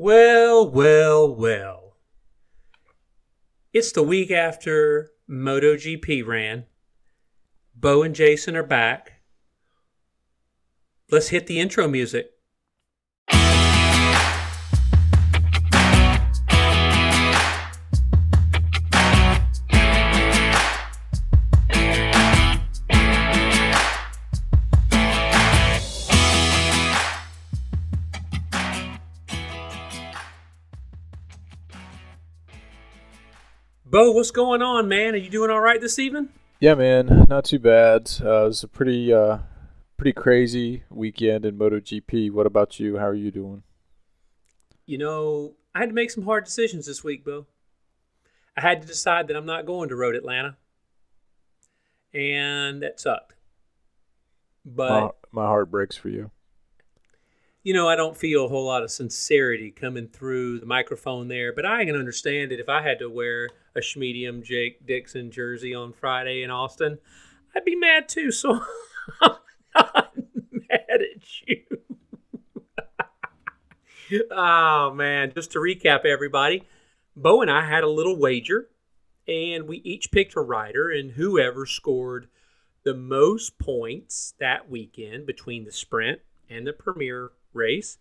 Well, well, well. It's the week after MotoGP ran. Bo and Jason are back. Let's hit the intro music. Bo, what's going on, man? Are you doing all right this evening? Yeah, man, not too bad. Uh, it was a pretty, uh, pretty crazy weekend in MotoGP. What about you? How are you doing? You know, I had to make some hard decisions this week, Bo. I had to decide that I'm not going to Road Atlanta, and that sucked. But my, my heart breaks for you. You know, I don't feel a whole lot of sincerity coming through the microphone there, but I can understand it if I had to wear a Schmedium Jake Dixon jersey on Friday in Austin. I'd be mad too, so I'm not mad at you. oh, man. Just to recap, everybody, Bo and I had a little wager, and we each picked a rider, and whoever scored the most points that weekend between the sprint and the premier race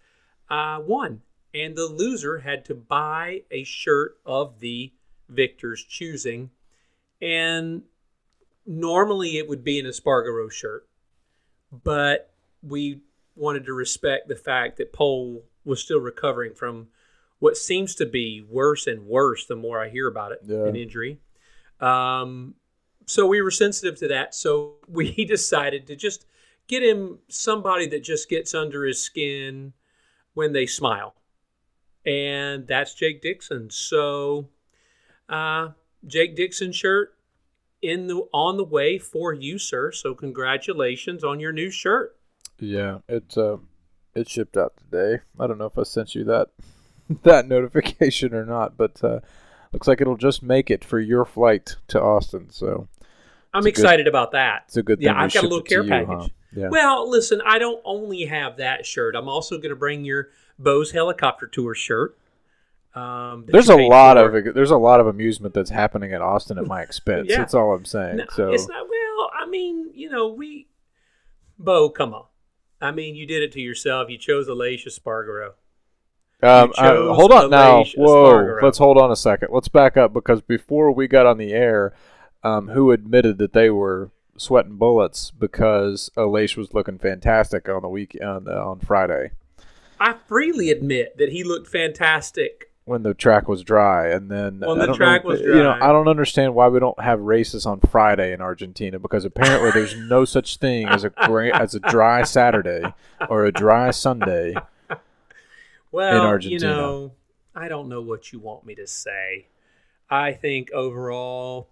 uh, won. And the loser had to buy a shirt of the victor's choosing. And normally it would be an Espargaro shirt, but we wanted to respect the fact that Pol was still recovering from what seems to be worse and worse the more I hear about it Yeah. an injury. Um, so we were sensitive to that. So we decided to just get him somebody that just gets under his skin when they smile. And that's Jake Dixon. So uh, Jake Dixon shirt in the on the way for you, sir. So congratulations on your new shirt. Yeah, it uh, it shipped out today. I don't know if I sent you that that notification or not, but uh, looks like it'll just make it for your flight to Austin. So I'm a good- excited about that. it's a good thing. Yeah, I've got a little care you, package. huh? Yeah. Well, listen, I don't only have that shirt. I'm also going to bring your Bose helicopter tour shirt. Um, there's a lot for. of there's a lot of amusement that's happening at Austin at my expense. Yeah. That's all I'm saying. No, so it's not. Well, I mean, you know, we, Bo, come on. I mean, you did it to yourself. You chose Aleix Espargaro. Um, uh, hold on now. Whoa, Espargaro. let's hold on a second. Let's back up because before we got on the air, um, who admitted that they were sweating bullets because Aleix was looking fantastic on the week on, uh, on Friday I freely admit that he looked fantastic. when the track was dry, and then When I the don't track know, was You know. I don't understand why we don't have races on Friday in Argentina because apparently there's no such thing as a gra- as a dry Saturday or a dry Sunday. Well, Argentina. you know, I don't know what you want me to say. I think overall,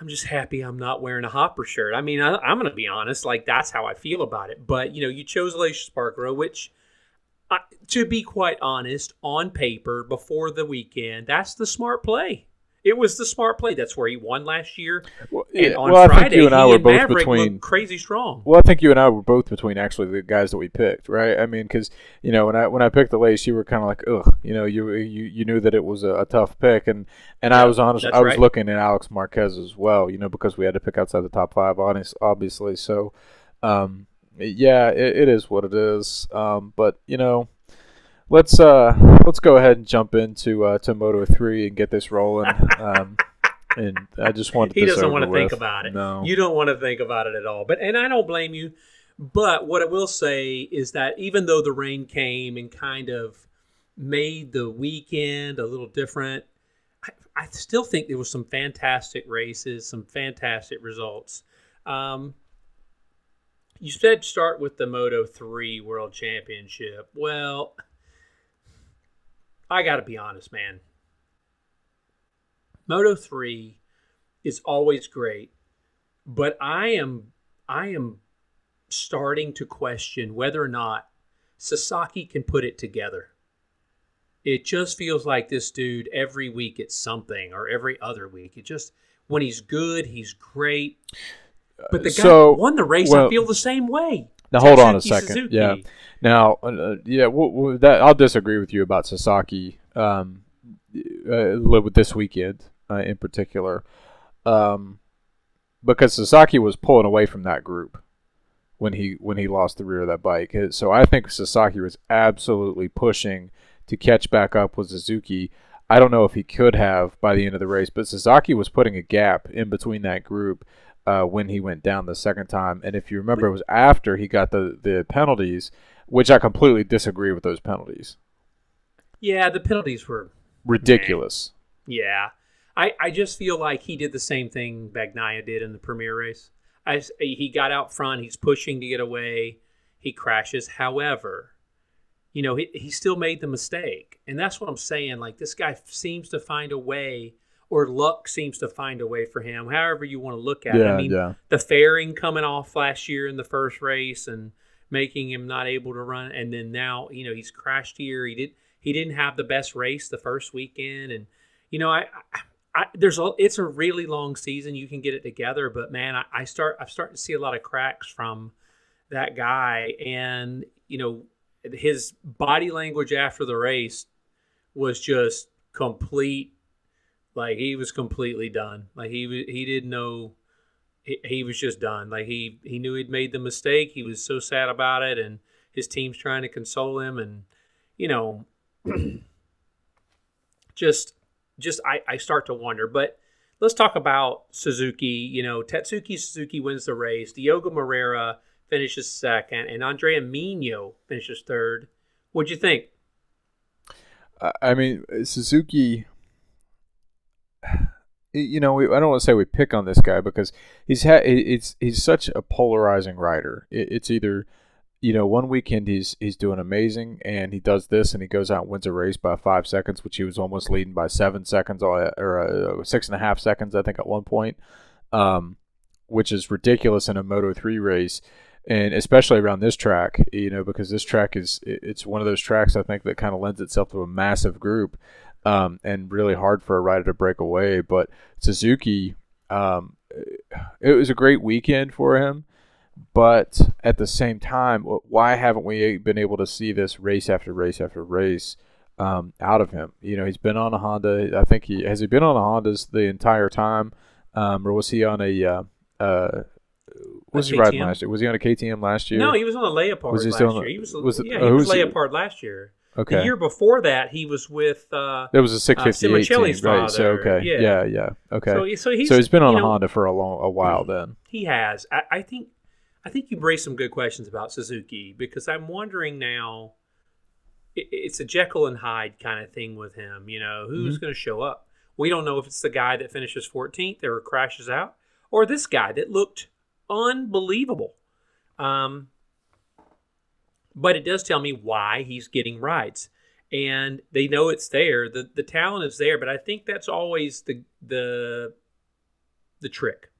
I'm just happy I'm not wearing a Hopper shirt. I mean, I, I'm going to be honest, like that's how I feel about it. But you know, you chose Aleix Espargaro, which, I, to be quite honest, on paper before the weekend, that's the smart play. It was the smart play. That's where he won last year. Well, And yeah, on well, I think you and I were and both Maverick between crazy strong. Well, I think you and I were both between actually the guys that we picked, right? I mean, because you know when I when I picked the lace, you were kind of like, ugh, you know, you you you knew that it was a, a tough pick, and and I was honest, I was right. looking at Alex Marquez as well, you know, because we had to pick outside the top five, honest, obviously. So, um, yeah, it, it is what it is. Um, but you know, let's uh let's go ahead and jump into uh to Moto three and get this rolling. Um, and I just wanted to he doesn't want to think about it. No, You don't want to think about it at all. But and I don't blame you. But what I will say is that even though the rain came and kind of made the weekend a little different, I, I still think there was some fantastic races, some fantastic results. Um, you said start with the Moto 3 World Championship. Well, I got to be honest, man. Moto 3 is always great, but I am I am starting to question whether or not Sasaki can put it together. It just feels like this dude every week it's something or every other week. It just when he's good, he's great. But the guy So, won the race. well- I feel the same way. Now hold on a second. Suzuki. Yeah. Now, uh, yeah, w- w- that I'll disagree with you about Sasaki. Um, uh, with this weekend uh, in particular, um, because Sasaki was pulling away from that group when he when he lost the rear of that bike. Uh, So I think Sasaki was absolutely pushing to catch back up with Suzuki. I don't know if he could have by the end of the race, but Sasaki was putting a gap in between that group uh, when he went down the second time. And if you remember, it was after he got the, the penalties, which I completely disagree with those penalties. Yeah, the penalties were Ridiculous. Yeah, I, I just feel like he did the same thing Bagnaia did in the premier race. I, he got out front. He's pushing to get away. He crashes. However, you know he, he still made the mistake, and that's what I'm saying. Like this guy seems to find a way, or luck seems to find a way for him. However you want to look at it. I mean, yeah. the fairing coming off last year in the first race and making him not able to run and then now you know he's crashed here he did he didn't have the best race the first weekend and you know i, I, I there's a it's a really long season you can get it together but man I, I start i'm starting to see a lot of cracks from that guy and you know his body language after the race was just complete like he was completely done like he he didn't know he, he was just done. Like he he knew he'd made the mistake. He was so sad about it, and his team's trying to console him, and you know, just just I I start to wonder. But let's talk about Suzuki. You know, Tatsuki Suzuki wins the race. Diogo Moreira finishes second, and Andrea Migno finishes third. What'd you think? I- I mean, Suzuki. You know, we, I don't want to say we pick on this guy because he's had it's he's such a polarizing rider. It, it's either, you know, one weekend he's he's doing amazing and he does this and he goes out and wins a race by five seconds, which he was almost leading by seven seconds or, or uh, six and a half seconds, I think, at one point, um, which is ridiculous in a Moto three race and especially around this track, you know, because this track is it's one of those tracks I think that kind of lends itself to a massive group, um, and really hard for a rider to break away. But Suzuki, um, it was a great weekend for him, but at the same time, why haven't we been able to see this race after race after race? Um, out of him, you know, he's been on a Honda. I think he has he been on a Hondas the entire time, um, or was he on a uh, uh, was he riding last year? Was he on a KTM last year? No, he was on a Leopard Was he last on year. He was, was yeah, oh, he was who's he- Leopard last year. Okay. The year before that, he was with. Uh, It was a SIC58 team, Simoncelli's right? So okay, yeah. yeah, yeah, okay. so, So, he- so he's he's been on you a know, Honda for a long, a while then. He has. I, I think. I think you raised some good questions about Suzuki because I'm wondering now. it- It's a Jekyll and Hyde kind of thing with him. You know, who's Mhm. going to show up? We don't know if it's the guy that finishes 14th or crashes out, or this guy that looked unbelievable. Um, but it does tell me why he's getting rides, and they know it's there. the The talent is there, but I think that's always the the the trick.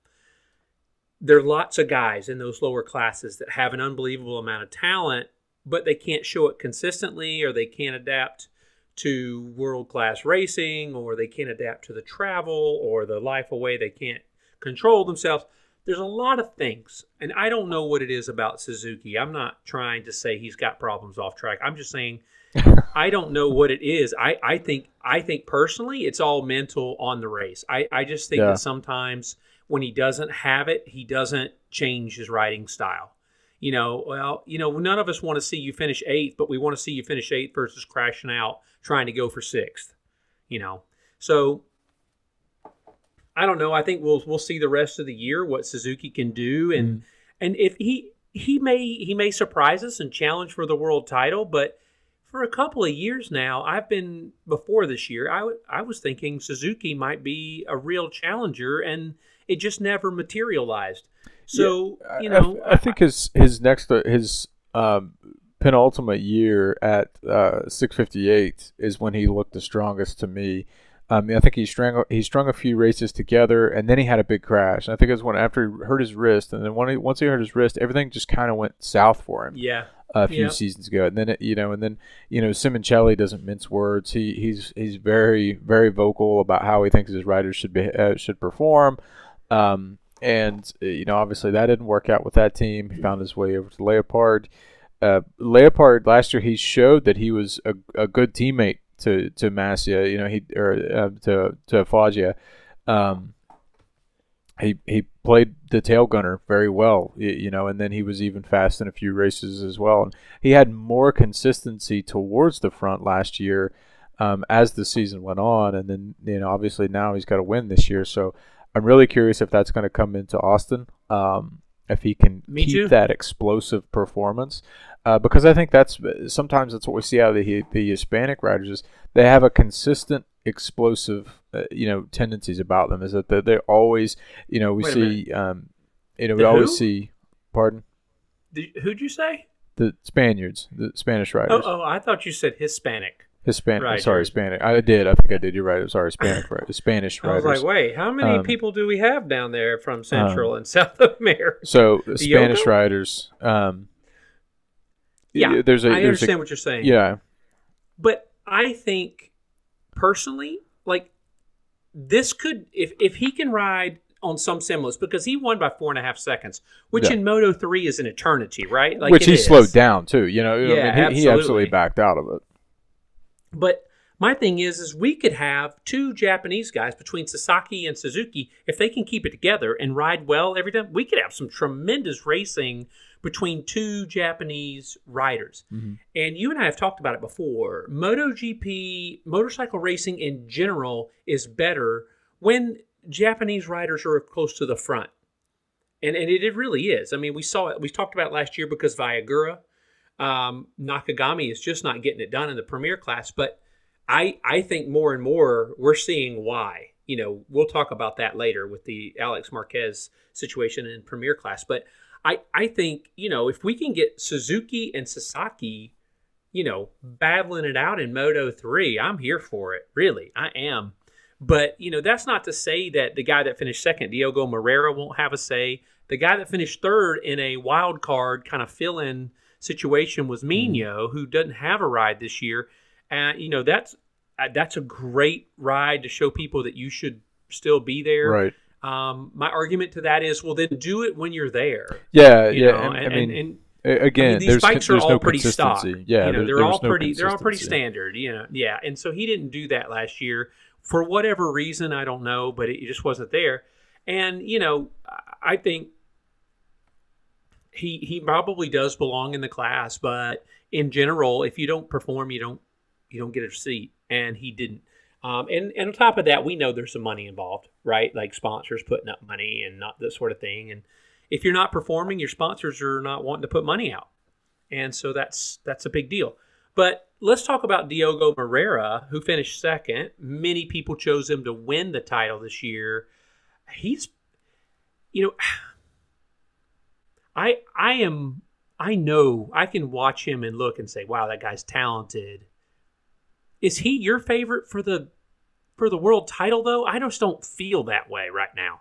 There are lots of guys in those lower classes that have an unbelievable amount of talent, but they can't show it consistently, or they can't adapt to world class racing, or they can't adapt to the travel or the life away. They can't control themselves. There's a lot of things, and I don't know what it is about Suzuki. I'm not trying to say he's got problems off track. I'm just saying I don't know what it is. I, I think I think personally it's all mental on the race. I, I just think Yeah. that sometimes when he doesn't have it, he doesn't change his riding style. You know, well, you know, none of us want to see you finish eighth, but we want to see you finish eighth versus crashing out trying to go for sixth. You know, so I don't know. I think we'll we'll see the rest of the year what Suzuki can do, and and if he he may he may surprise us and challenge for the world title, but for a couple of years now, I've been before this year. I w- I was thinking Suzuki might be a real challenger, and it just never materialized. So I- you I- know, I, think his his next uh, his um, penultimate year at uh, SIC58 is when he looked the strongest to me. I mean, I think he strung he strung a few races together, and then he had a big crash. And I think it was when after he hurt his wrist, and then he, once he hurt his wrist, everything just kind of went south for him. yeah, a few Yeah. seasons ago, and then it, you know, and then you know, Simoncelli doesn't mince words. He he's he's very very vocal about how he thinks his riders should be uh, should perform, um, and uh, you know, obviously that didn't work out with that team. He found his way over to Leopard. Uh, Leopard last year he showed that he was a, a good teammate to to Masia. You know, he or uh, to to Foggia. Um, he he played the tail gunner very well, you know, and then he was even fast in a few races as well. And he had more consistency towards the front last year um, as the season went on, and then you know obviously now he's got to win this year. So I'm really curious if that's going to come into Austin. Um, if he can Me keep too. that explosive performance, uh, because I think that's sometimes that's what we see out of the the Hispanic riders is they have a consistent explosive uh, you know tendencies about them is that they're, they're always you know we Wait see um, you know we The always who? see pardon The- who'd you say? the Spaniards the Spanish Oh, riders oh, I thought you said Hispanic. Hispanic Riders. sorry Hispanic I did I think I did you're right sorry Hispanic right Spanish I was riders like, wait, how many Um, people do we have down there from Central and South America? so the Spanish riders um, Yeah, there's a I there's understand a what you're saying. yeah But I think personally, like this could if if he can ride on some semblance because he won by four and a half seconds, which Yeah. in Moto three is an eternity, right? Like which he is. slowed down too you know I Yeah, mean, he, he absolutely. absolutely backed out of it But my thing is, is we could have two Japanese guys between Sasaki and Suzuki if they can keep it together and ride well every time. We could have some tremendous racing between two Japanese riders. Mhm. And you and I have talked about it before. MotoGP, motorcycle racing in general, is better when Japanese riders are close to the front. And, and it, it really is. I mean, we saw it. We talked about it last year because Viagura, um, Nakagami is just not getting it done in the premier class. But I I think more and more we're seeing why. You know, we'll talk about that later with the Alex Marquez situation in premier class. But I I think you know if we can get Suzuki and Sasaki, you know, battling it out in Moto three, I'm here for it. Really, I am. But you know, that's not to say that the guy that finished second, Diogo Moreira, won't have a say. The guy that finished third in a wild card kind of fill-in situation was Migno, who doesn't have a ride this year. And you know, that's uh, that's a great ride to show people that you should still be there. right Um, my argument to that is, well, then do it when you're there. yeah You yeah know, and, and, I mean and, and again I mean, these there's bikes are all no pretty stock. yeah you know, there- they're all no pretty. They're all pretty standard. You know, yeah. And so he didn't do that last year for whatever reason. I don't know, but it just wasn't there. And you know, I think he he probably does belong in the class, but in general, if you don't perform, you don't you don't get a seat, and he didn't. Um, and and on top of that, we know there's some money involved, right? Like sponsors putting up money and not that sort of thing. And if you're not performing, your sponsors are not wanting to put money out, and so that's that's a big deal. But let's talk about Diogo Moreira, who finished second. Many people chose him to win the title this year. He's, you know, I I am I know I can watch him and look and say, wow, that guy's talented. Is he your favorite for the for the world title though? I just don't feel that way right now.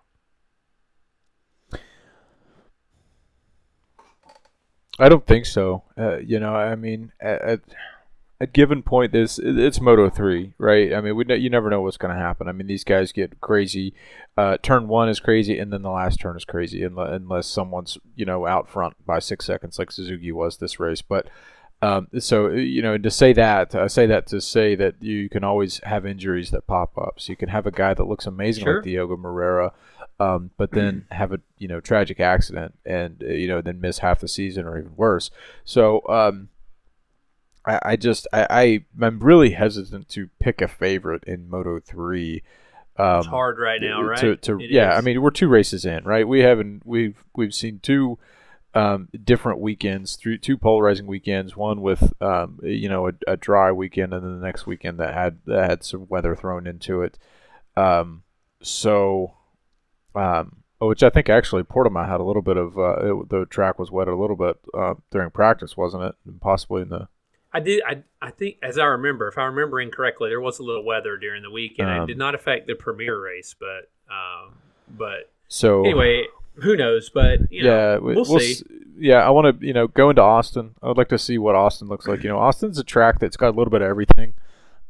I don't think so. Uh, you know, I mean, at, at at given point, this it's Moto three, right? I mean, we you never know what's going to happen. I mean, these guys get crazy. Uh, turn one is crazy, and then the last turn is crazy, unless, unless someone's you know out front by six seconds, like Suzuki was this race. But um, so you know, to say that, I say that to say that you can always have injuries that pop up. So you can have a guy that looks amazing Sure. like Diogo Moreira, um, but then have a you know tragic accident and uh, you know then miss half the season or even worse. So um, I, I just I, I I'm really hesitant to pick a favorite in Moto three. Um, It's hard right now, right? To, to yeah, I mean we're two races in, right? We haven't we've we've seen two um, different weekends, through two polarizing weekends. One with um, you know a, a dry weekend, and then the next weekend that had that had some weather thrown into it. Um, so, um, which I think actually Portimao had a little bit of uh, it, the track was wet a little bit uh, during practice, wasn't it? And possibly in the I did. I, I think, as I remember, if I remember incorrectly, there was a little weather during the week, and Um, it did not affect the premier race. But, um, but so anyway, who knows? But you know, yeah, we- we'll, see. s- yeah, I want to you know go into Austin. I would like to see what Austin looks like. You know, Austin's a track that's got a little bit of everything.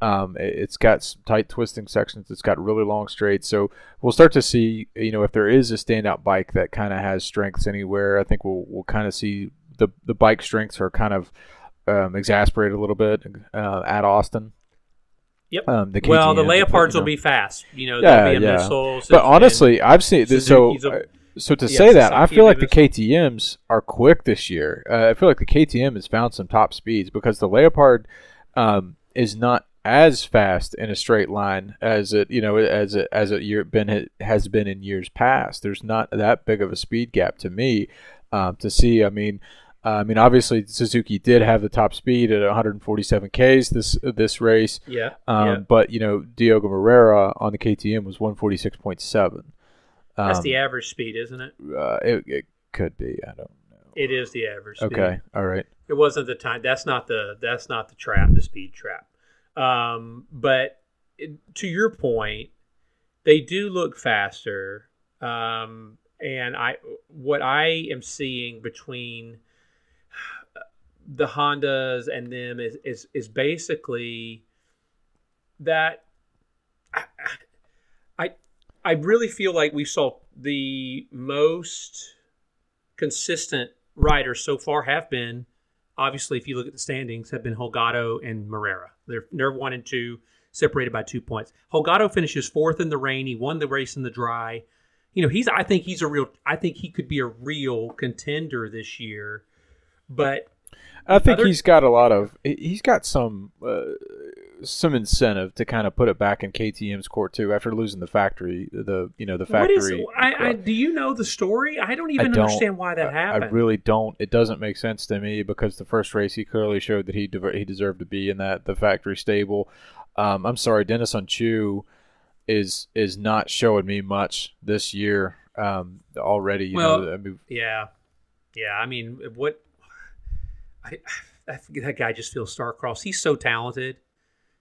Um, it, it's got some tight twisting sections. It's got really long straights. So we'll start to see, you know, if there is a standout bike that kind of has strengths anywhere. I think we'll we'll kind of see the the bike strengths are kind of um, exasperated a little bit uh, at Austin. Yep. Um, the well, the Leopards you know. will be fast. You know, Yeah, be a yeah. missile. But honestly, I've seen this. So, a- uh, so to yeah, say that, I feel like the KTM's are quick this year. Uh, I feel like the KTM has found some top speeds because the Leopard um, is not as fast in a straight line as it you know as it as it year been has been in years past. There's not that big of a speed gap to me um, to see. I mean. Uh, I mean, obviously, Suzuki did have the top speed at 147 Ks this this race, yeah, um, yeah. but you know, Diogo Moreira on the KTM was 146.7. That's Um, the average speed, isn't it? uh, it, it could be. I don't know. It is the average. Speed. Okay. All right. It wasn't the time. That's not the. That's not the trap. The speed trap. Um, but it, to your point, they do look faster. Um, and I, what I am seeing between the Hondas and them is is is basically that. I, I really feel like we saw the most consistent riders so far have been obviously if you look at the standings have been Holgado and Moreira. They're they're one and two separated by two points. Holgado finishes fourth in the rain. He won the race in the dry. You know, he's I think he's a real I think he could be a real contender this year. But I think Other- he's got a lot of. he- He's got some uh, some incentive to kind of put it back in KTM's court too after losing the factory. The you know the what is factory. I, I do you know the story? I don't even don't. understand why that I- happened. I really don't. It doesn't make sense to me because the first race he clearly showed that he dever- he deserved to be in that the factory stable. Um, I'm sorry, Deniz Öncü is is not showing me much this year um, already. You Well, know, I mean, Yeah, yeah. I mean, what? I, I think that guy just feels star-crossed. He's so talented.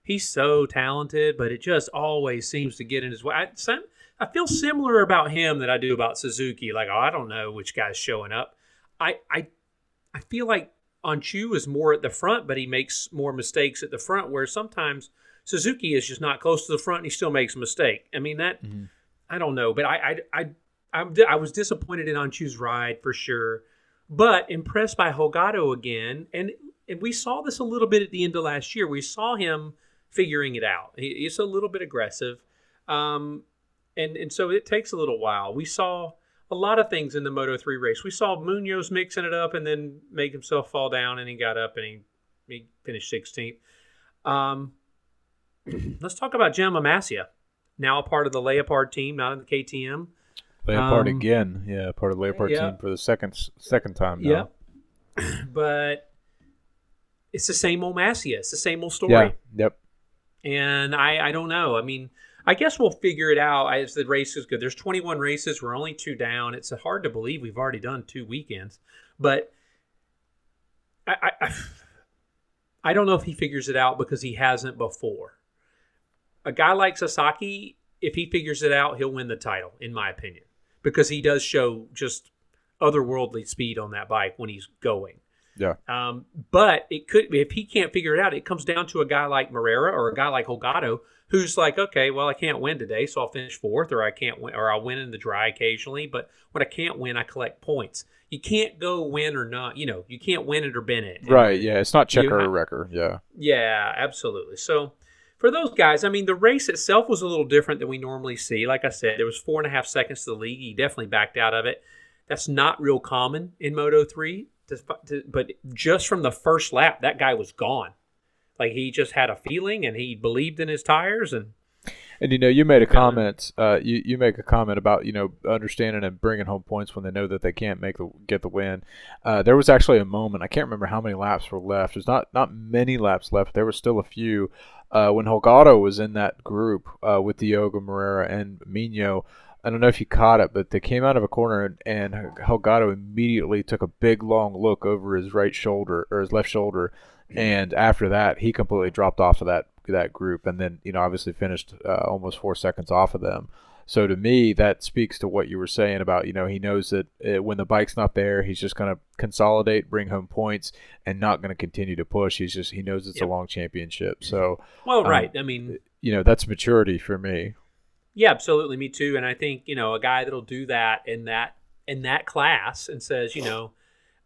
He's so talented, but it just always seems to get in his way. I, some, I feel similar about him that I do about Suzuki. Like, oh, I don't know which guy's showing up. I, I, I feel like Öncü is more at the front, but he makes more mistakes at the front. Where sometimes Suzuki is just not close to the front, and he still makes a mistake. I mean that. Mhm. I don't know, but I, I, I, I'm, I was disappointed in Öncü's ride for sure, but impressed by Holgado again. And and we saw this a little bit at the end of last year. We saw him figuring it out. He, he's a little bit aggressive, um, and and so it takes a little while. We saw a lot of things in the Moto three race. We saw Munoz mixing it up and then make himself fall down, and he got up and he he finished 16th. Um, let's talk about Jaume Masia, now a part of the Leopard team, not in the KTM. Leopard Um, again, yeah, part of the Leopard yeah. team for the second second time now. but it's the same old Masia. It's the same old story. Yeah. Yep. And I, I don't know. I mean, I guess we'll figure it out as the races go. There's 21 races. We're only two down. It's hard to believe we've already done two weekends. But I, I, I don't know if he figures it out because he hasn't before. A guy like Sasaki, if he figures it out, he'll win the title, in my opinion, because he does show just otherworldly speed on that bike when he's going. Yeah. Um, but it could if he can't figure it out, it comes down to a guy like Moreira or a guy like Holgado who's like, okay, well, I can't win today, so I'll finish fourth, or I can't win, or I'll win in the dry occasionally. But when I can't win, I collect points. You can't go win or not. You know, you can't win it or bin it. Right. Yeah. It's not checker or wrecker. Yeah. Yeah, absolutely. So for those guys, I mean, the race itself was a little different than we normally see. Like I said, there was four and a half seconds to the lead. He definitely backed out of it. That's not real common in Moto 3. To, to, but just from the first lap, that guy was gone. Like he just had a feeling and he believed in his tires and And you know, you made a comment. Uh, you you make a comment about you know understanding and bringing home points when they know that they can't make the get the win. Uh, there was actually a moment. I can't remember how many laps were left. There's not not many laps left. There were still a few. Uh, when Holgado was in that group uh, with Diogo Moreira and Migno, I don't know if you caught it, but they came out of a corner and, and Holgado immediately took a big long look over his right shoulder or his left shoulder, and after that he completely dropped off of that that group, and then you know obviously finished uh, almost four seconds off of them. So to me, that speaks to what you were saying about you know he knows that uh, when the bike's not there, he's just going to consolidate, bring home points, and not going to continue to push. He's just he knows it's Yep. a long championship. So Well, Um, right. I mean, you know that's maturity for me. Yeah, absolutely. Me too. And I think you know a guy that'll do that in that in that class and says, you know,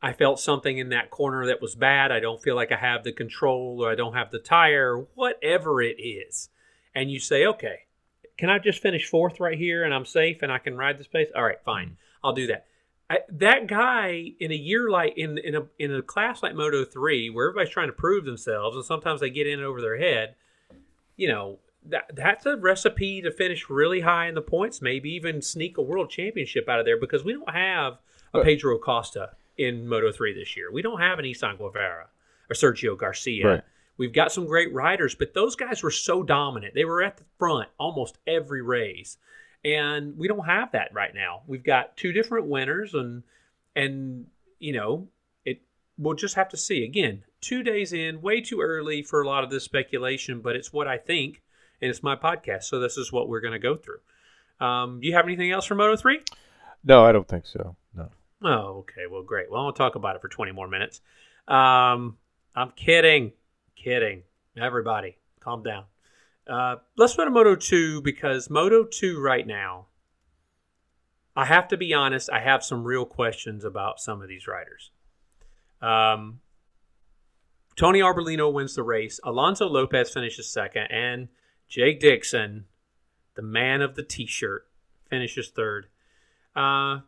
I felt something in that corner that was bad. I don't feel like I have the control or I don't have the tire, whatever it is. And you say, okay, can I just finish fourth right here and I'm safe and I can ride this pace? All right, fine, mm-hmm. I'll do that. I, that guy in a year like in in a in a class like Moto three, where everybody's trying to prove themselves, and sometimes they get in over their head. You know, that that's a recipe to finish really high in the points, maybe even sneak a world championship out of there because we don't have a Pedro Costa in Moto 3 this year. We don't have an Izan Guevara or Sergio Garcia. Right. We've got some great riders, but those guys were so dominant. They were at the front almost every race. And we don't have that right now. We've got two different winners and and you know, it we'll just have to see. Again, 2 days in, way too early for a lot of this speculation, but it's what I think and it's my podcast, so this is what we're going to go through. Um, do you have anything else for Moto 3? No, I don't think so. No. Oh, okay. Well, great. Well, I'll talk about it for 20 more minutes. Um, I'm kidding. Kidding. Everybody, calm down. Uh, let's go to Moto 2 because Moto 2 right now, I have to be honest, I have some real questions about some of these riders. Um, Tony Arbolino wins the race. Alonso Lopez finishes second. And Jake Dixon, the man of the t shirt, finishes third. Uh,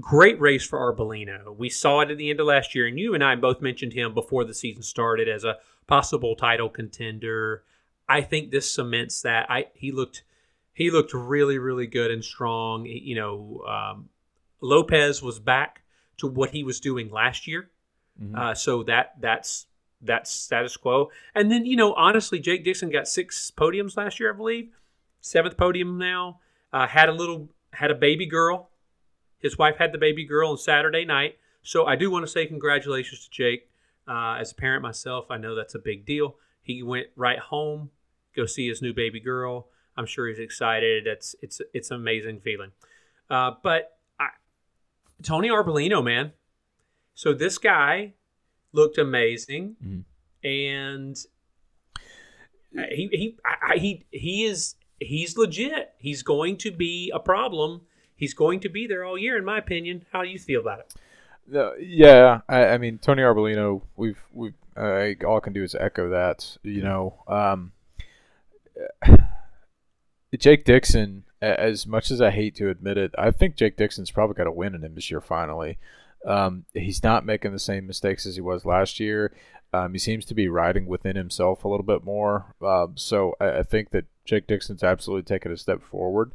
great race for Arbolino. We saw it at the end of last year, and you and I both mentioned him before the season started as a possible title contender. I think this cements that. I he looked he looked really really good and strong. He- You know, um, Lopez was back to what he was doing last year, Mhm. uh, so that that's that's status quo. And then you know, honestly, Jake Dixon got six podiums last year, I believe. Seventh podium now. Uh, had a little had a baby girl. His wife had the baby girl on Saturday night. So I do want to say congratulations to Jake. Uh, as a parent myself, I know that's a big deal. He went right home, go see his new baby girl. I'm sure he's excited. It's it's it's an amazing feeling. Uh, but I, Tony Arbolino, man. So this guy looked amazing, Mhm. and he he I, I- he he is he's legit. He's going to be a problem. He's going to be there all year, in my opinion. How do you feel about it? No, yeah, I, I mean Tony Arbolino. We've we uh, all I can do is echo that. You know, um, Jake Dixon. As much as I hate to admit it, I think Jake Dixon's probably got a win in him this year. Finally, um, he's not making the same mistakes as he was last year. Um, he seems to be riding within himself a little bit more. Um, so I, I think that Jake Dixon's absolutely taken a step forward.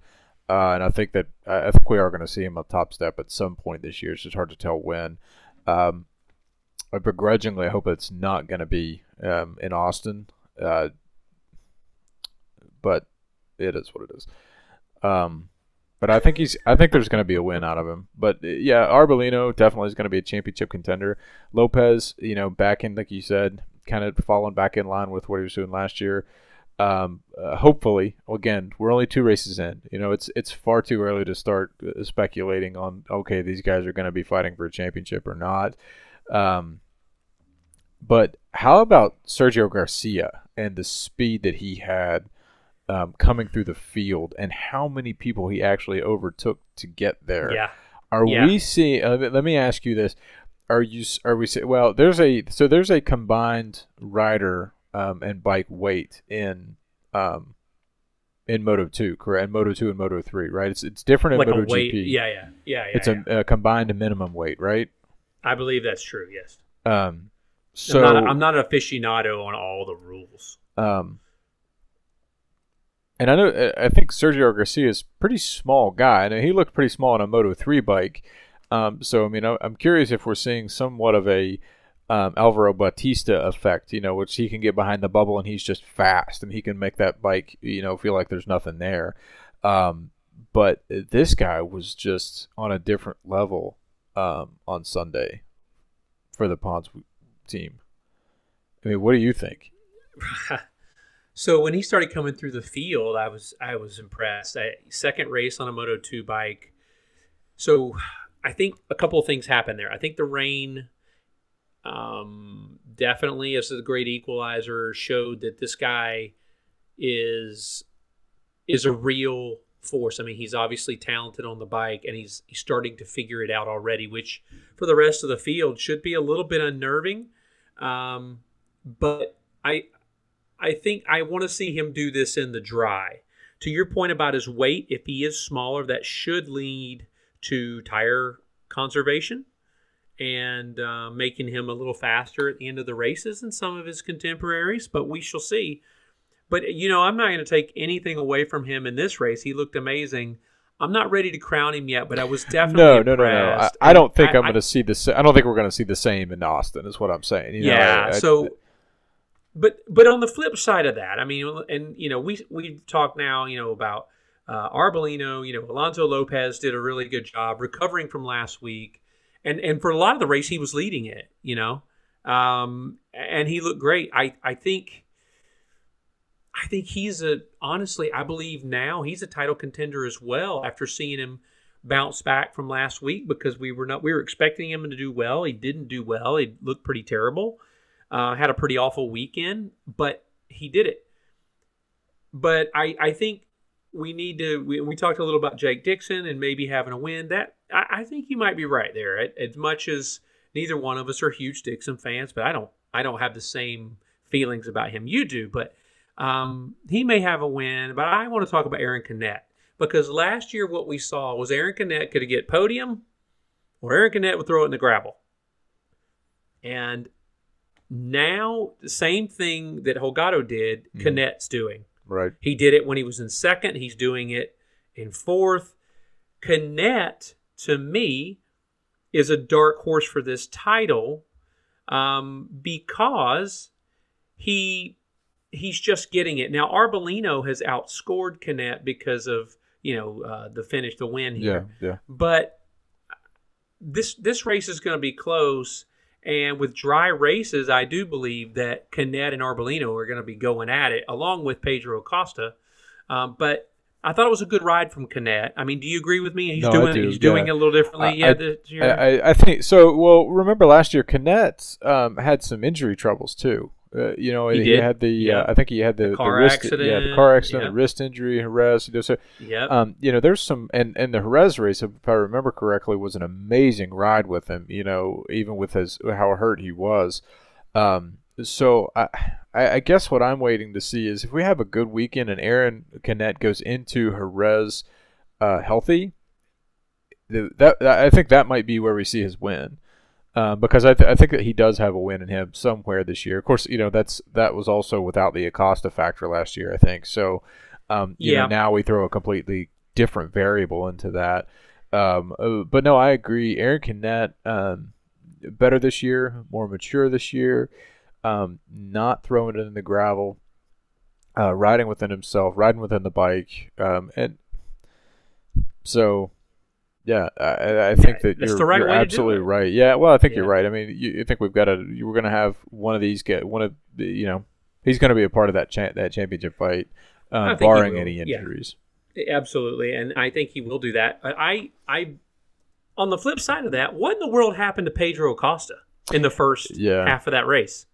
Uh, and I think that I I think we are going to see him a top step at some point this year. It's just hard to tell when. Um, I begrudgingly I hope it's not going to be um, in Austin, uh, but it is what it is. Um, but I think he's. I think there's going to be a win out of him. But uh, yeah, Arbolino definitely is going to be a championship contender. Lopez, you know, back in like you said, kind of falling back in line with what he was doing last year. Um, uh, hopefully, again, we're only two races in. You know, it's it's far too early to start uh, speculating on okay, these guys are going to be fighting for a championship or not. Um, but how about Sergio Garcia and the speed that he had um, coming through the field, and how many people he actually overtook to get there? Yeah. Are Yeah. we seeing? Uh, let me ask you this: Are you? Are we? say- Well, there's a so there's a combined rider um, and bike weight in um, in Moto two, correct? And Moto two and Moto three, right? It's it's different in Like Moto weight. GP. Yeah, yeah. Yeah, yeah. it's yeah. a, a combined minimum weight, right? I believe that's true, yes. Um, so I'm, not a, I'm not an aficionado on all the rules. Um, and I know I think Sergio Garcia is a pretty small guy, and he looked pretty small on a Moto three bike. Um, so I mean, I'm curious if we're seeing somewhat of a um, Alvaro Bautista effect, you know, which he can get behind the bubble and he's just fast and he can make that bike, you know, feel like there's nothing there. Um, but this guy was just on a different level um, on Sunday for the Pons team. I mean, what do you think? So when he started coming through the field, I was I was impressed. I, second race on a Moto two bike. So I think a couple of things happened there. I think the rain um, definitely, as a great equalizer, showed that this guy is is a real force. I mean, he's obviously talented on the bike, and he's he's starting to figure it out already, which for the rest of the field should be a little bit unnerving. Um, but I I think I want to see him do this in the dry. To your point about his weight, if he is smaller, that should lead to tire conservation and uh, making him a little faster at the end of the races than some of his contemporaries. But we shall see. But you know, I'm not going to take anything away from him in this race. He looked amazing. I'm not ready to crown him yet, but I was definitely no, no, no, no. I, I don't think I, am going to see the. I don't think we're going to see the same in Austin. Is what I'm saying. You yeah. Know, so, but but on the flip side of that, I mean, and you know, we we talk now, you know, about uh, Arbolino. You know, Alonso Lopez did a really good job recovering from last week, and and for a lot of the race, he was leading it. You know, um, and he looked great. I I think I think he's a honestly, I believe now he's a title contender as well after seeing him bounce back from last week because we were not we were expecting him to do well. He didn't do well. He looked pretty terrible. Uh, had a pretty awful weekend, but he did it. But I I think we need to we, we talked a little about Jake Dixon and maybe having a win. That I, I think you might be right there. As much as neither one of us are huge Dixon fans, but I don't I don't have the same feelings about him you do, but um, he may have a win, but I want to talk about Aron Canet because last year what we saw was Aron Canet could get podium or Aron Canet would throw it in the gravel. And now the same thing that Holgado did, mm. Doing. Right. He did it when he was in second. He's doing it in fourth. Canet, to me, is a dark horse for this title um, because he he's just getting it. Now Arbolino has outscored Canet because of you know uh, the finish, the win here. Yeah, yeah. But this this race is going to be close, and with dry races, I do believe that Canet and Arbolino are going to be going at it along with Pedro Acosta. Um, but I thought it was a good ride from Canet. I mean, do you agree with me? He's no, doing do. he's yeah. doing it a little differently. I, yeah, this year. I, I, think so. Well, remember last year, Canet um, had some injury troubles too. Uh, you know, he, he had the. Yeah. Uh, I think he had the, The car wrist, accident. Yeah, the car accident, Yeah. the wrist injury, Jerez. You know, so Yep. um, you know, there's some, and and the Jerez race, if I remember correctly, was an amazing ride with him. You know, even with his how hurt he was. Um, so I, I, guess what I'm waiting to see is if we have a good weekend and Aron Canet goes into Jerez uh, healthy, th- that, that I think that might be where we see his win. Uh, because I, th- I think that he does have a win in him somewhere this year. Of course, you know that's that was also without the Acosta factor last year. I think so. Um, you Yeah. know, now we throw a completely different variable into that. Um, uh, but no, I agree. Aron Canet um, better this year, more mature this year. Um, not throwing it in the gravel, uh, riding within himself, riding within the bike, um, and so yeah, I, I think that that's you're, the right you're way to do absolutely right. Yeah, well, I think Yeah. you're right. I mean, you, think we've got to we're going to have one of these get one of the, you know he's going to be a part of that cha- that championship fight, um, barring any yeah. injuries. Absolutely, and I think he will do that. I, I, on the flip side of that, what in the world happened to Pedro Acosta in the first Yeah. half of that race?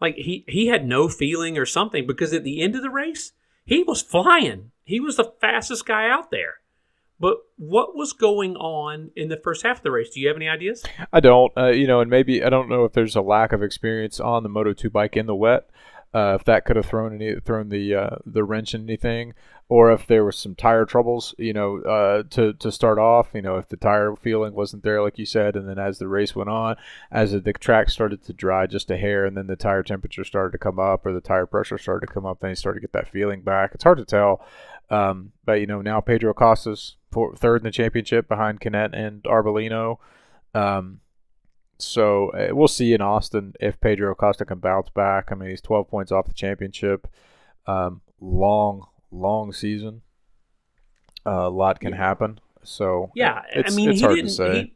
Like he he had no feeling or something because at the end of the race he was flying. He was the fastest guy out there. But what was going on in the first half of the race? Do you have any ideas? I don't, uh, you know, and maybe I don't know if there's a lack of experience on the Moto two bike in the wet. Uh, if that could have thrown any thrown the uh, the wrench in anything, or if there was some tire troubles, you know, uh, to to start off, you know, if the tire feeling wasn't there, like you said, and then as the race went on, as the track started to dry just a hair, and then the tire temperature started to come up, or the tire pressure started to come up, then you started to get that feeling back. It's hard to tell, um, but you know, now Pedro Acosta's for, third in the championship behind Canet and Arbolino. Um, so uh, we'll see in Austin if Pedro Costa can bounce back. I mean, he's 12 points off the championship. Um, long, long season. Uh, a lot can Yeah. happen. So Yeah, it's, I mean, it's he hard didn't. to say. He,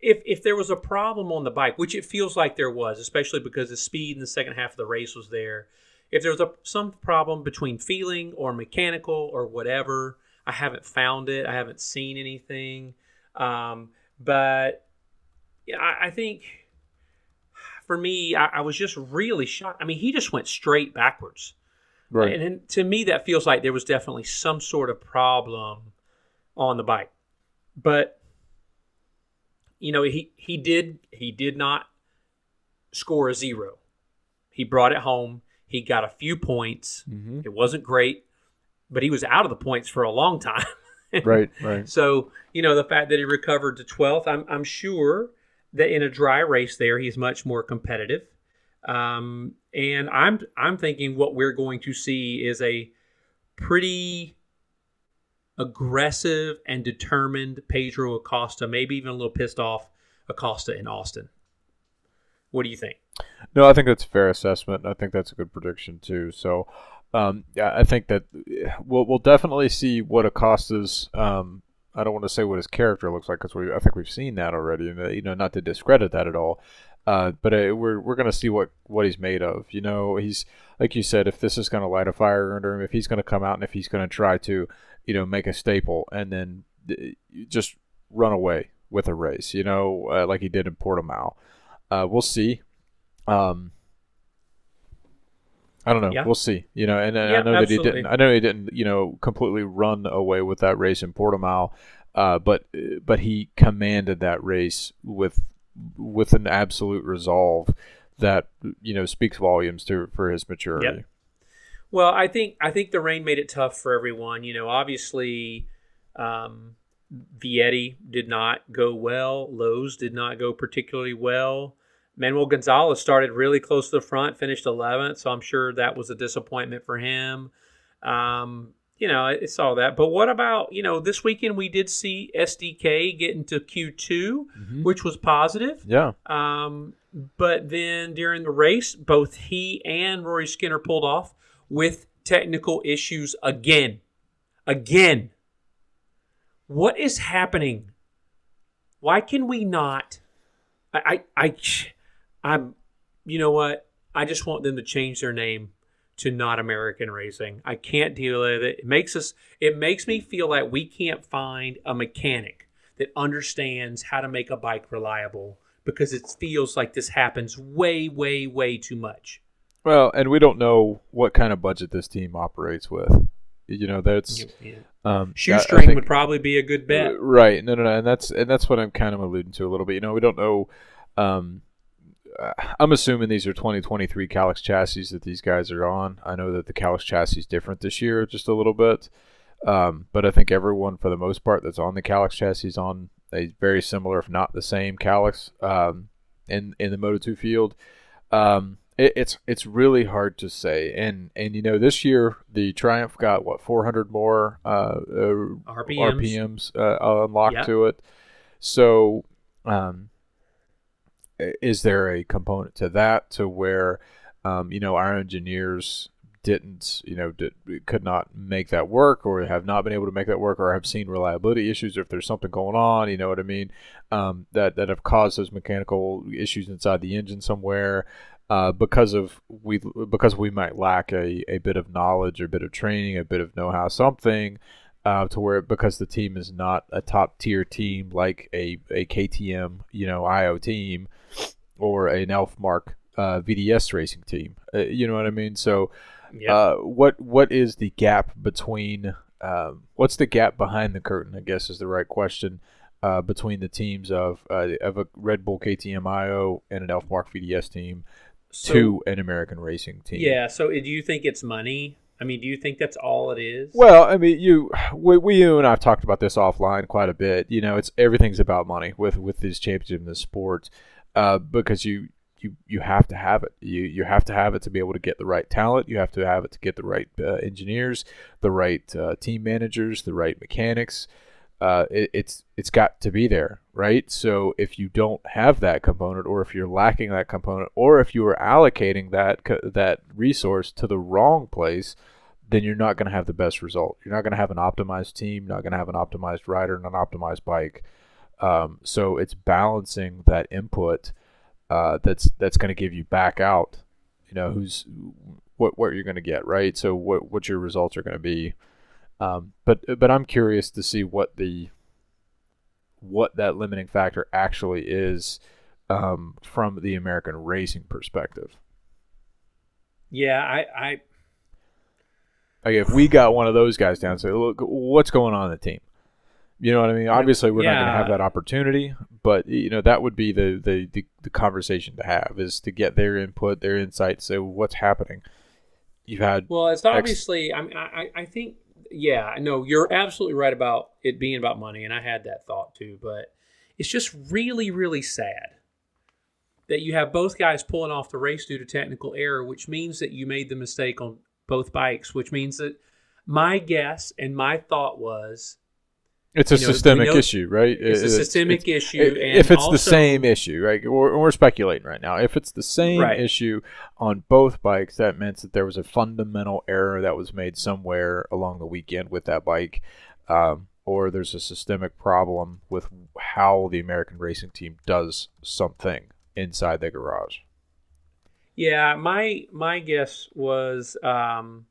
if if there was a problem on the bike, which it feels like there was, especially because the speed in the second half of the race was there, if there's a some problem between feeling or mechanical or whatever, I haven't found it. I haven't seen anything. Um, but yeah, I, I think for me, I, I was just really shocked. I mean, he just went straight backwards. Right. And, and to me, that feels like there was definitely some sort of problem on the bike. But you know, he he did he did not score a zero. He brought it home. He got a few points. Mm-hmm. It wasn't great, but he was out of the points for a long time. Right. Right. So you know the fact that he recovered to 12th, I'm I'm sure that in a dry race there he's much more competitive. Um, and I'm I'm thinking what we're going to see is a pretty aggressive and determined Pedro Acosta, maybe even a little pissed off Acosta in Austin. What do you think? No, I think that's a fair assessment. I think that's a good prediction too. So, um, yeah, I think that we'll we'll definitely see what Acosta's. Um, I don't want to say what his character looks like because we I think we've seen that already, and uh, you know, not to discredit that at all. Uh, but uh, we're we're gonna see what what he's made of. You know, he's like you said, if this is gonna light a fire under him, if he's gonna come out and if he's gonna try to, you know, make a staple and then uh, just run away with a race, you know, uh, like he did in Portimao. Uh, we'll see. Um, I don't know. Yeah. We'll see. You know, and, and Yeah, I know that he didn't. I know he didn't. You know, completely run away with that race in Portimao, uh, but but he commanded that race with with an absolute resolve that you know speaks volumes to for his maturity. Yep. Well, I think I think the rain made it tough for everyone. You know, obviously, um, Vietti did not go well. Lowes did not go particularly well. Manuel Gonzalez started really close to the front, finished 11th, so I'm sure that was a disappointment for him. Um, you know, it's all that. But what about you know this weekend? We did see SDK get into Q2, Mhm. which was positive. Yeah. Um, but then during the race, both he and Rory Skinner pulled off with technical issues again. Again. What is happening? Why can we not? I, I, I, I'm, you know what? I just want them to change their name to not American Racing. I can't deal with it. It makes us, it makes me feel like we can't find a mechanic that understands how to make a bike reliable because it feels like this happens way, way, way too much. Well, and we don't know what kind of budget this team operates with. You know, that's Yeah. um, I- I Shoestring think- would probably be a good bet. Right. No, no, no. And that's and that's what I'm kind of alluding to a little bit. You know, we don't know. Um, I'm assuming these are 2023 Kalex chassis that these guys are on. I know that the Kalex chassis is different this year, just a little bit. Um, but I think everyone, for the most part, that's on the Kalex chassis is on a very similar, if not the same, Kalex um, in in the Moto2 field. Um, it, it's it's really hard to say, and and you know this year the Triumph got what 400 more uh, uh, RPMs. RPMs uh, unlocked Yeah. to it. So, um, is there a component to that to where, um, you know, our engineers didn't, you know, did, could not make that work or have not been able to make that work or have seen reliability issues or if there's something going on, you know what I mean, um, that, that have caused those mechanical issues inside the engine somewhere. Uh, because of we because we might lack a, a bit of knowledge, or a bit of training, a bit of know-how, something uh, to where because the team is not a top tier team like a, a KTM, you know, Ajo team or an Elf Marc uh, VDS racing team. Uh, you know what I mean? So, Yeah. uh, what what is the gap between? Um, what's the gap behind the curtain? I guess is the right question. Uh, between the teams of uh, of a Red Bull KTM Ajo and an Elf Marc VDS team So- to an American racing team. Yeah. So, do you think it's money? I mean, do you think that's all it is? Well, I mean, you, we, we, you and I've talked about this offline quite a bit. You know, it's everything's about money with with these championships in this sport, uh, because you you you have to have it. You you have to have it to be able to get the right talent. You have to have it to get the right uh, engineers, the right uh, team managers, the right mechanics. Uh, it, it's it's got to be there, right? So if you don't have that component, or if you're lacking that component, or if you are allocating that that resource to the wrong place, then you're not going to have the best result. You're not going to have an optimized team, not going to have an optimized rider, and an optimized bike. Um, so it's balancing that input uh, that's that's going to give you back out. You know, who's what what you're going to get, right? So what what your results are going to be. Um, but but I'm curious to see what the what that limiting factor actually is um, from the American racing perspective. Yeah, I, I like if we got one of those guys down, say, look, what's going on in the team? You know what I mean? Obviously, we're yeah. not going to have that opportunity, but you know that would be the, the, the the conversation to have is to get their input, their insight, say what's happening. You've had well, it's obviously. Ex- I mean, I I think yeah, no, you're absolutely right about it being about money, and I had that thought too. But it's just really, really sad that you have both guys pulling off the race due to technical error, which means that you made the mistake on both bikes, which means that my guess and my thought was it's a you know, systemic know, issue, right? It's a systemic it's, issue. It, if it's also, the same issue, right? We're, we're, speculating right now. If it's the same right. issue on both bikes, that meant that there was a fundamental error that was made somewhere along the weekend with that bike, um, or there's a systemic problem with how the American racing team does something inside the garage. Yeah, my my guess was um,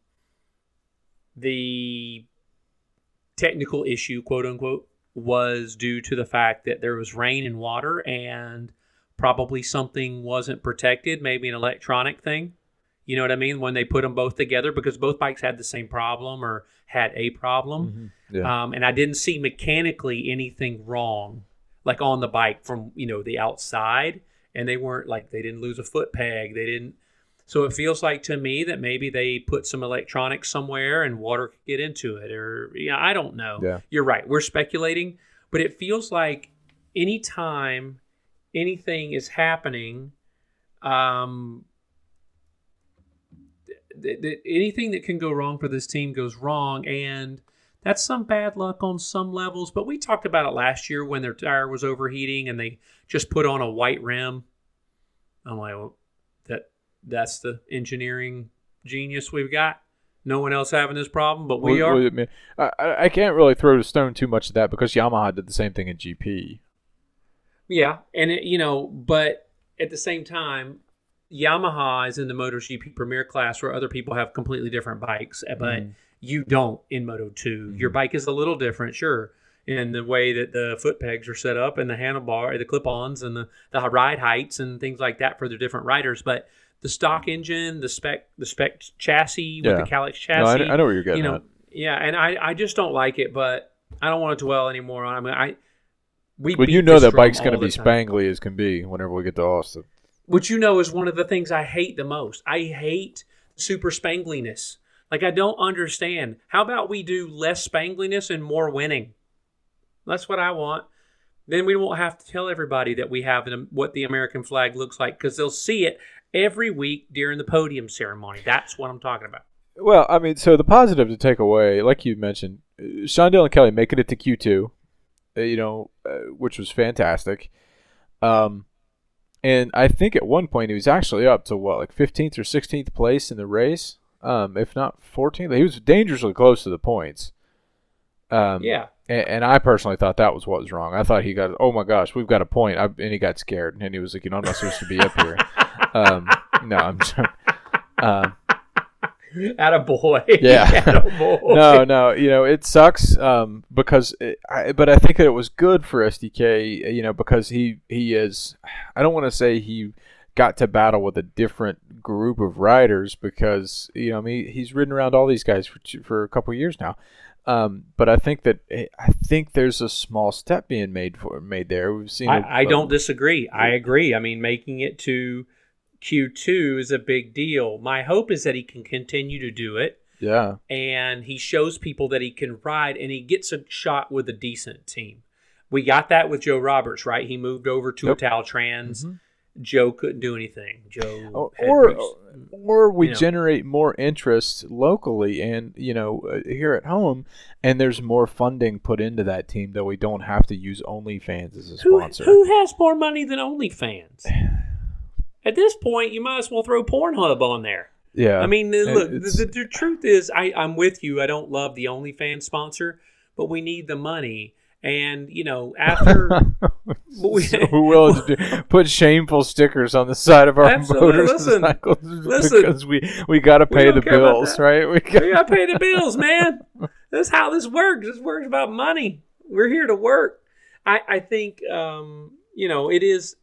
the technical issue, quote unquote, was due to the fact that there was rain and water and probably something wasn't protected, maybe an electronic thing. You know what I mean? When they put them both together, because both bikes had the same problem or had a problem. Mm-hmm. Yeah. Um, and I didn't see mechanically anything wrong, like on the bike from, you know, the outside. And they weren't like, they didn't lose a foot peg. They didn't, so it feels like to me that maybe they put some electronics somewhere and water could get into it, or yeah, I don't know. Yeah. You're right. We're speculating, but it feels like anytime anything is happening, um, th- th- anything that can go wrong for this team goes wrong, and that's some bad luck on some levels. But we talked about it last year when their tire was overheating and they just put on a white rim. I'm like, well, that's the engineering genius we've got. No one else having this problem, but we are. I, I can't really throw the stone too much at that because Yamaha did the same thing in GP. Yeah, and it, you know, but at the same time, Yamaha is in the MotoGP Premier class where other people have completely different bikes, eh, but mm. you don't in Moto 2. Mm. Your bike is a little different, sure, in the way that the foot pegs are set up and the handlebar, the clip-ons, and the, the ride heights and things like that for the different riders. But the stock engine, the spec, the spec chassis with the Kalex chassis. No, I, I, know where you're getting. You know, at. yeah, and I, I just don't like it, but I don't want to dwell anymore on. I mean, I we. But you know that bike's going to be spangly as can be whenever we get to Austin. Which you know is one of the things I hate the most. I hate super spangliness. Like I don't understand. How about we do less spangliness and more winning? That's what I want. Then we won't have to tell everybody that we have what the American flag looks like because they'll see it every week during the podium ceremony. That's what I'm talking about. Well, I mean, so the positive to take away, like you mentioned, Sean Dylan Kelly making it to Q2, uh, you know, uh, which was fantastic. Um, and I think at one point he was actually up to what, like 15th or 16th place in the race, um, if not 14th. He was dangerously close to the points. Um, yeah. And, and, I personally thought that was what was wrong. I thought he got, oh my gosh, we've got a point. I, and he got scared, and he was like, you know, I'm not supposed to be up here. Um, no, I'm sorry. Um, at a boy. Yeah. boy. no, no. You know, it sucks um, because, it, I, but I think that it was good for SDK. You know, because he he is. I don't want to say he got to battle with a different group of riders because you know I mean he's ridden around all these guys for for a couple years now. Um, but I think that eh, I think there's a small step being made for made there. We've seen. I, a, I don't disagree. I agree. I mean, making it to Q2 is a big deal. My hope is that he can continue to do it. Yeah. And he shows people that he can ride and he gets a shot with a decent team. We got that with Joe Roberts, right? He moved over to yep. Italtrans. Mm-hmm. Joe couldn't do anything. Joe or or, or we know. generate more interest locally and you know uh, here at home, and there's more funding put into that team that we don't have to use OnlyFans as a sponsor. Who, who has more money than OnlyFans? At this point, you might as well throw Pornhub on there. Yeah. I mean, look, the, the, the, truth is, I, I'm with you. I don't love the OnlyFans sponsor, but we need the money. And you know, after we- so willing to do, put shameful stickers on the side of our motorcycles listen. because we we got to pay the bills, right? We got, gotta pay the bills, man. That's how this works. This works about money. We're here to work. I, I think um, you know it is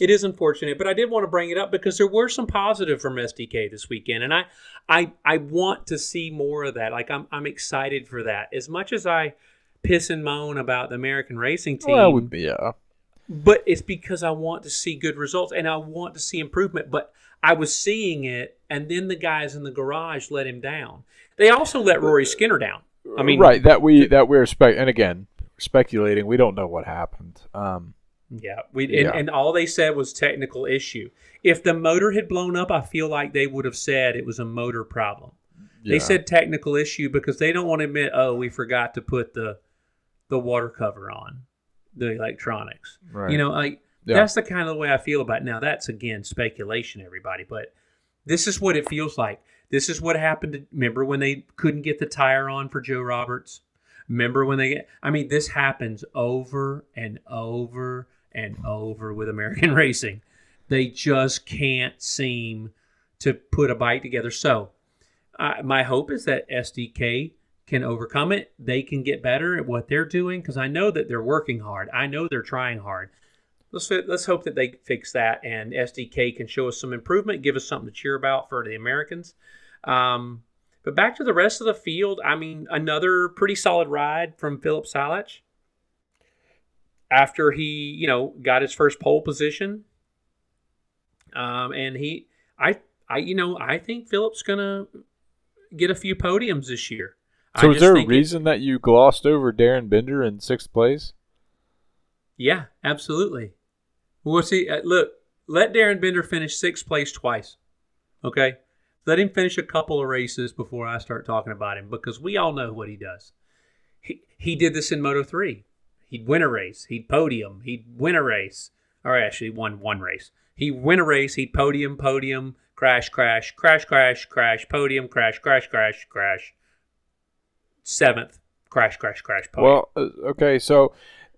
it is unfortunate, but I did want to bring it up because there were some positive from SDK this weekend, and I I I want to see more of that. Like I'm I'm excited for that. As much as I piss and moan about the American racing team, well, would be yeah. but it's because I want to see good results and I want to see improvement. But I was seeing it, and then the guys in the garage let him down. They also let Rory Skinner down. I mean, right that we that we're spec and again speculating. We don't know what happened. Um, Yeah, we and, Yeah. and all they said was technical issue. If the motor had blown up, I feel like they would have said it was a motor problem. They said technical issue because they don't want to admit, oh, we forgot to put the the water cover on the electronics. right. You know, like Yeah. that's the kind of way I feel about it. Now that's again speculation, everybody, but this is what it feels like. This is what happened. To, remember when they couldn't get the tire on for Joe Roberts? Remember when they get? I mean, this happens over and over and over with American racing. They just can't seem to put a bike together. So, my hope is that SDK can overcome it. They can get better at what they're doing because I know that they're working hard. I know they're trying hard. Let's let's hope that they fix that and SDK can show us some improvement, give us something to cheer about for the Americans. Um, but back to the rest of the field, I mean, another pretty solid ride from Filip Salač. After he, you know, got his first pole position, um, and he, I, I, you know, I think Filip's gonna get a few podiums this year. So, is there a think it- reason that you glossed over Darryn Binder in sixth place? Yeah, absolutely. We'll see. Uh, look, let Darryn Binder finish sixth place twice. Okay? Let him finish a couple of races before I start talking about him because we all know what he does. He, he did this in Moto 3. He'd win a race, he'd podium, he'd win a race, or actually won one race. He'd win a race, he'd podium, podium, crash, crash, crash, crash, crash, podium, crash, crash, crash, crash. Seventh, crash, crash, crash, podium. Well, uh, okay, so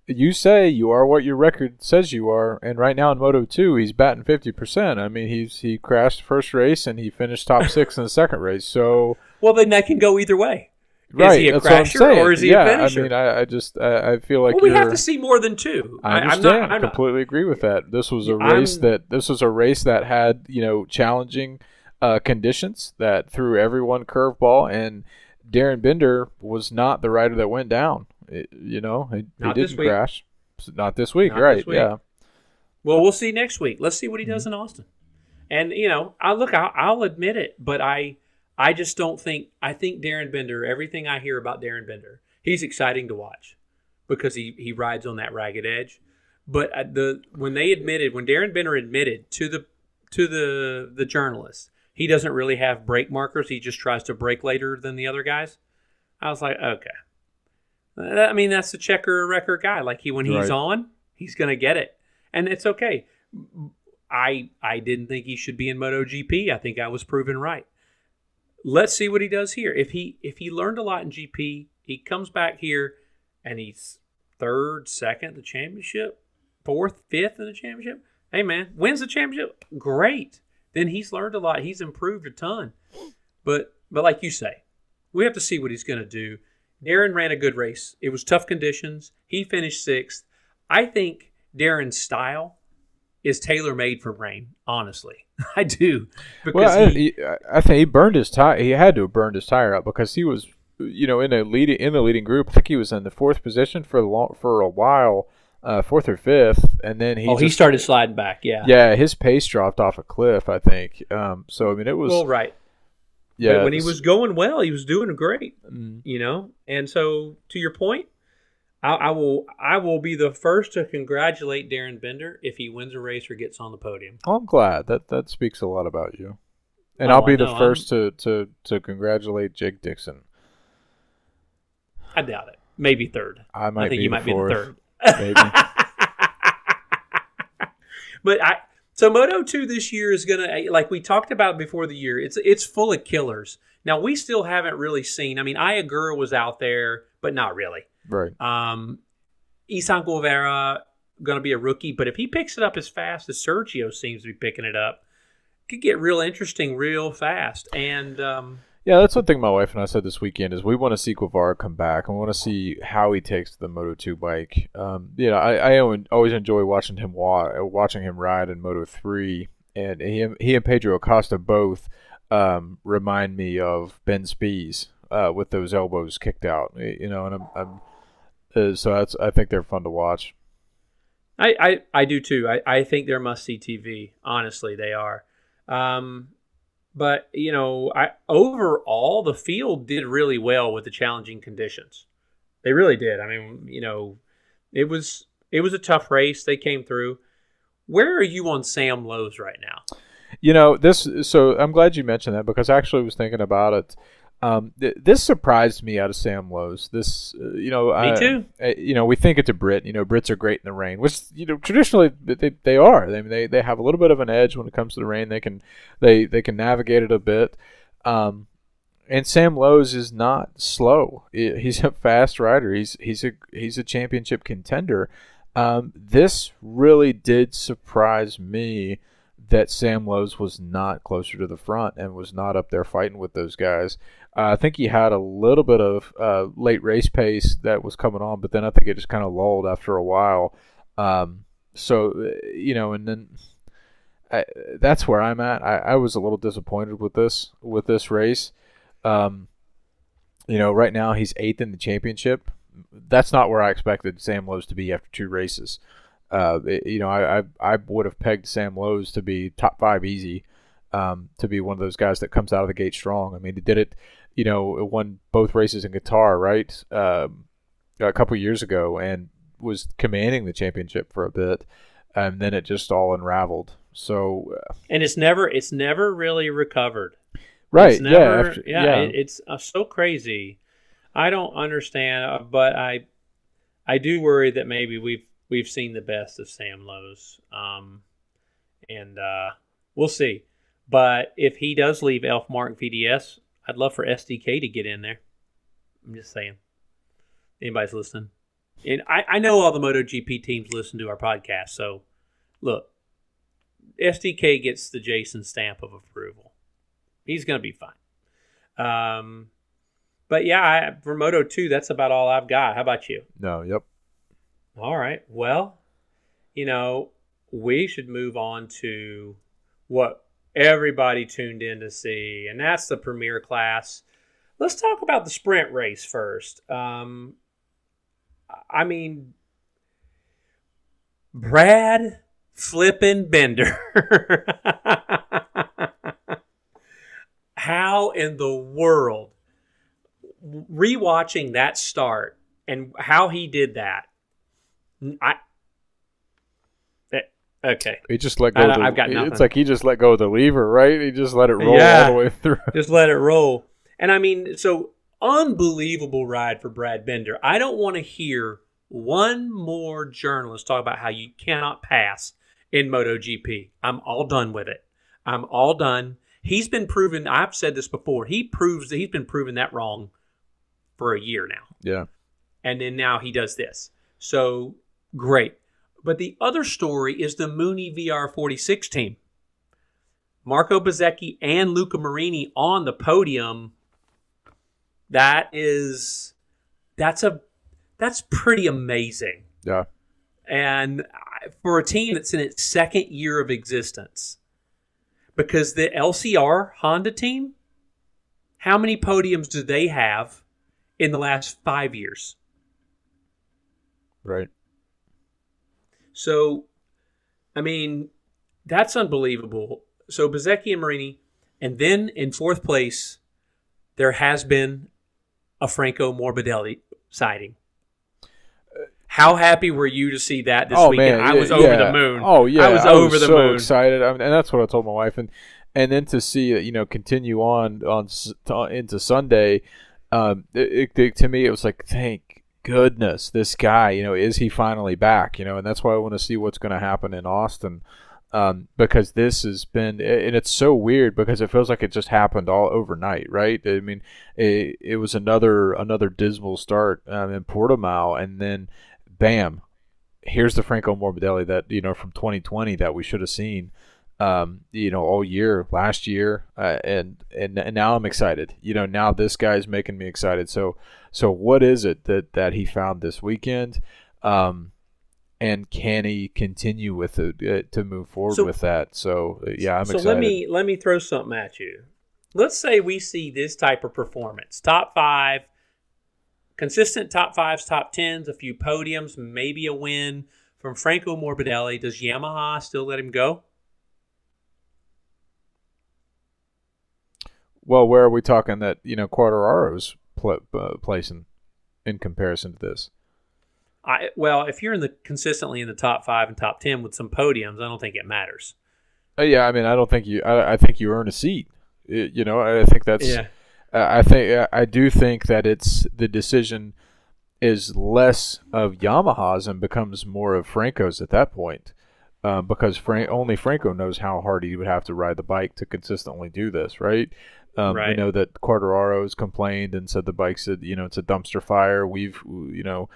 you say you are what your record says you are, and right now in Moto Two, he's batting fifty percent. I mean, he's he crashed first race and he finished top six in the second race. So well, then that can go either way. right, is he a crasher or is he a yeah, finisher? I mean, I, I just I, I feel like well, we have to see more than two. I I'm understand. not- I'm not- completely agree with that. This was a I'm- race that this was a race that had you know challenging uh, conditions that threw everyone curveball, and Darryn Binder was not the rider that went down. It- you know, he, he didn't crash. Not this week, Not right? this week. Yeah. Well, we'll see next week. Let's see what he Mm-hmm. does in Austin. And you know, I look, I'll, I'll admit it, but I, I just don't think. I think Darryn Binder. Everything I hear about Darryn Binder, he's exciting to watch because he he rides on that ragged edge. But uh, the when they admitted, when Darren Bender admitted to the to the the journalists, he doesn't really have brake markers. He just tries to brake later than the other guys. I was like, okay. I mean, that's the checker record guy. Like he when he's Right. on, he's gonna get it, and it's okay. I I didn't think he should be in MotoGP. I think I was proven right. Let's see what he does here. If he if he learned a lot in GP, he comes back here and he's third, second in the championship, fourth, fifth in the championship. Hey man, wins the championship. Great. Then he's learned a lot. He's improved a ton. But but like you say, we have to see what he's going to do. Darryn ran a good race. It was tough conditions. He finished sixth. I think Darryn's style is tailor made for rain. Honestly, I do because Well, I, he, I think he burned his tire. He had to have burned his tire out because he was, you know, in a leading in the leading group. I think he was in the fourth position for long, for a while, uh, fourth or fifth, and then he oh he started sliding back. Yeah. Yeah, his pace dropped off a cliff. I think. Um, so I mean, it was Well, right. yeah. But when he was going well, he was doing great. mm, You know, and so to your point, I, I will I will be the first to congratulate Darryn Binder if he wins a race or gets on the podium. oh, I'm glad that that speaks a lot about you, and Oh, I'll be the first to, to to congratulate Jake Dixon. I doubt it. Maybe third. I might I think be you might be the third. Maybe. but I so Moto Two this year is gonna like we talked about before the year. It's it's full of killers. Now we still haven't really seen. I mean, Ai Ogura was out there, but not really. right. Um, Izan Guevara going to be a rookie, but if he picks it up as fast as Sergio seems to be picking it up, it could get real interesting real fast. And um, yeah, that's one thing my wife and I said this weekend is we want to see Guevara come back. and We want to see how he takes the Moto two bike. Um, you know, I, I always enjoy watching him wa- watching him ride in Moto three, and he he and Pedro Acosta both um, remind me of Ben Spies uh, with those elbows kicked out. You know, and I'm, I'm uh, so that's I think they're fun to watch. I, I, I do too. I, I think they're must see TV. Honestly, they are. Um, but you know, I overall the field did really well with the challenging conditions. They really did. I mean, you know, it was it was a tough race. They came through. Where are you on Sam Lowes right now? You know this. So I'm glad you mentioned that because I actually was thinking about it. Um, th- this surprised me out of Sam Lowes. This, uh, you know, me too. You know, we think it's a Brit. You know, Brits are great in the rain, which you know traditionally they, they are. They they they have a little bit of an edge when it comes to the rain. They can they they can navigate it a bit. Um, and Sam Lowes is not slow. He's a fast rider. He's he's a he's a championship contender. Um, this really did surprise me that Sam Lowes was not closer to the front and was not up there fighting with those guys. I think he had a little bit of uh, late race pace that was coming on, but then I think it just kind of lulled after a while. Um, so uh, you know, and then I, that's where I'm at. I, I, was a little disappointed with this with this race. Um, you know, right now he's eighth in the championship. That's not where I expected Sam Lowes to be after two races. Uh, it, you know, I, I, I would have pegged Sam Lowes to be top five easy, um, to be one of those guys that comes out of the gate strong. I mean, he did it you know, won both races in Qatar, right? Um, a couple years ago, and was commanding the championship for a bit, and then it just all unraveled. So, uh, and it's never, it's never really recovered. Right? Never, yeah. After, yeah. yeah. It, it's uh, so crazy. I don't understand, uh, but I, I do worry that maybe we've we've seen the best of Sam Lowes, um, and uh, we'll see. But if he does leave Elf Marc VDS, I'd love for SDK to get in there. I'm just saying. Anybody's listening. And I, I know all the MotoGP teams listen to our podcast. So, look, SDK gets the Jason stamp of approval. He's going to be fine. Um, but yeah, I, for Moto 2, that's about all I've got. How about you? No, yep. All right. Well, you know, we should move on to what everybody tuned in to see, and that's the premier class. Let's talk about the sprint race first. Um, I mean, Brad flippin' Binder. How in the world, rewatching that start and how he did that, I Okay. He just let go. I, the, I've got nothing. It's like he just let go of the lever, right? He just let it roll yeah, all the way through. just let it roll. And I mean, so unbelievable ride for Brad Binder. I don't want to hear one more journalist talk about how you cannot pass in MotoGP. I'm all done with it. I'm all done. He's been proven. I've said this before. He proves that he's been proven that wrong for a year now. Yeah. And then now he does this. So great. But the other story is the Mooney VR46 team. Marco Bezzecchi and Luca Marini on the podium. That is that's a that's pretty amazing. Yeah. And for a team that's in its second year of existence, because the LCR Honda team, how many podiums do they have in the last five years? Right. So, I mean, that's unbelievable. So Bezzecchi and Marini, and then in fourth place, there has been a Franco Morbidelli sighting. How happy were you to see that this oh, weekend? Man, I was yeah, over the moon. Oh yeah, I was I over was the so moon. Excited, I mean, and that's what I told my wife. And and then to see it, you know, continue on on to, into Sunday, um, it, it, to me it was like, thank goodness, this guy, you know, is he finally back? You know, and that's why I want to see what's going to happen in Austin. Um, because this has been, and it's so weird because it feels like it just happened all overnight, right? I mean, it, it was another another dismal start um, in Portimao, and then bam, here's the Franco Morbidelli that you know from 2020 that we should have seen. Um, you know, all year last year, uh, and, and and now I'm excited. You know, now this guy's making me excited. So, so what is it that that he found this weekend? Um, and can he continue with it uh, to move forward so, with that? So, uh, yeah, I'm so excited. let me let me throw something at you. Let's say we see this type of performance, top five, consistent top fives, top tens, a few podiums, maybe a win from Franco Morbidelli. Does Yamaha still let him go? Well, where are we talking that you know Quartararo's pl- uh, placing in comparison to this? I well, if you're in the consistently in the top five and top ten with some podiums, I don't think it matters. Uh, yeah, I mean, I don't think you. I, I think you earn a seat. It, you know, I think that's. Yeah. Uh, I think I do think that it's the decision is less of Yamaha's and becomes more of Franco's at that point, um, because only Franco knows how hard he would have to ride the bike to consistently do this, right? Um, right. We know that Quartararo's complained and said the bike's, a, you know, it's a dumpster fire. We've, you know,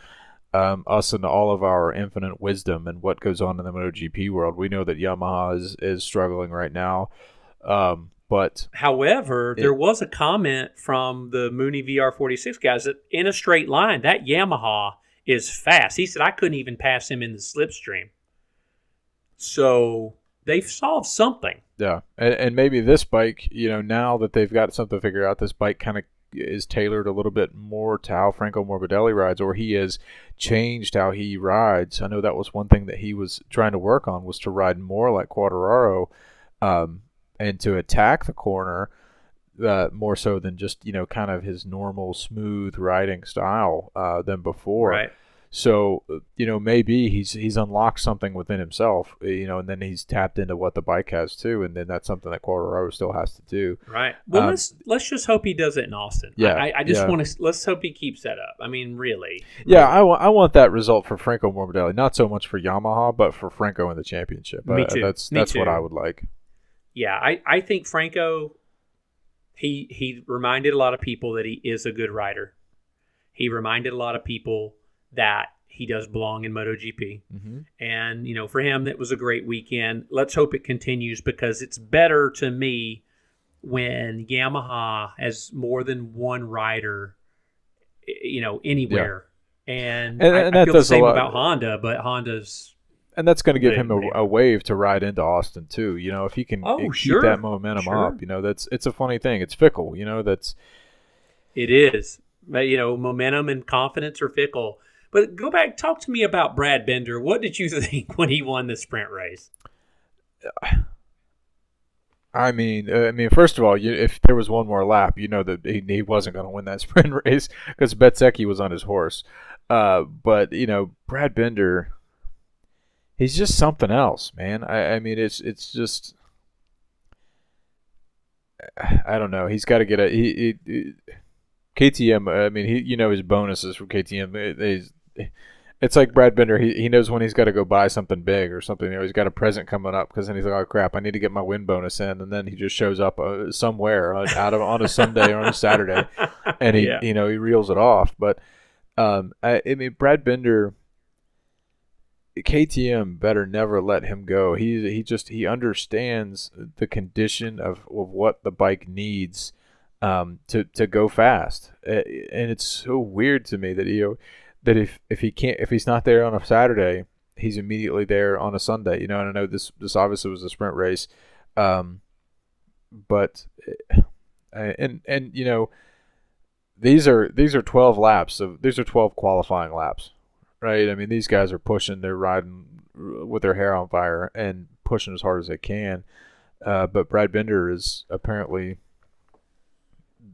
um, us and all of our infinite wisdom and what goes on in the MotoGP world, we know that Yamaha is, is struggling right now. Um, but however, it, there was a comment from the Mooney VR46 guys that in a straight line, that Yamaha is fast. He said I couldn't even pass him in the slipstream. So they've solved something. Yeah, and, and maybe this bike, you know, now that they've got something figured out, this bike kind of is tailored a little bit more to how Franco Morbidelli rides, or he has changed how he rides. I know that was one thing that he was trying to work on was to ride more like Quartararo, um, and to attack the corner uh, more so than just you know kind of his normal smooth riding style uh, than before. Right. So you know maybe he's he's unlocked something within himself, uh, you know, and then he's tapped into what the bike has too, and then that's something that Quartararo still has to do. Right. Well, um, let's let's just hope he does it in Austin. Yeah. I, I just yeah. want to let's hope he keeps that up. I mean, really. Yeah, I, w- I want that result for Franco Morbidelli, not so much for Yamaha, but for Franco in the championship. Me uh, too. That's Me that's too. what I would like. Yeah, I, I think Franco he he reminded a lot of people that he is a good rider. He reminded a lot of people that he does belong in MotoGP. Mm-hmm. And, you know, for him, that was a great weekend. Let's hope it continues because it's better to me when Yamaha has more than one rider, you know, anywhere. Yeah. And, and, I, and I feel the same about Honda, but Honda's. And that's going to give him a, a wave to ride into Austin too. You know, if he can Oh, keep sure. that momentum Sure. up, you know, that's it's a funny thing. It's fickle. You know, that's It is. But, you know, momentum and confidence are fickle. But go back, talk to me about Brad Binder. What did you think when he won the sprint race? I mean, uh, I mean, first of all, you, if there was one more lap, you know that he, he wasn't going to win that sprint race because Bezzecchi was on his horse. Uh, but you know, Brad Binder, he's just something else, man. I, I mean, it's it's just, I don't know. He's got to get a he, he, KTM. I mean, he you know his bonuses from KTM. They, it's like Brad Binder. He, he knows when he's got to go buy something big or something. You know, he's got a present coming up because then he's like, oh crap, I need to get my win bonus in, and then he just shows up uh, somewhere uh, out of on a Sunday or on a Saturday, and he Yeah. you know he reels it off. But um, I, I mean, Brad Binder. KTM better never let him go. He he just he understands the condition of, of what the bike needs um, to to go fast, and it's so weird to me that you know that if if he can't if he's not there on a Saturday, he's immediately there on a Sunday. You know, and I know this this obviously was a sprint race, um, but uh, and and you know these are these are twelve laps of these are twelve qualifying laps, right? I mean these guys are pushing, they're riding with their hair on fire and pushing as hard as they can. Uh, but Brad Binder is apparently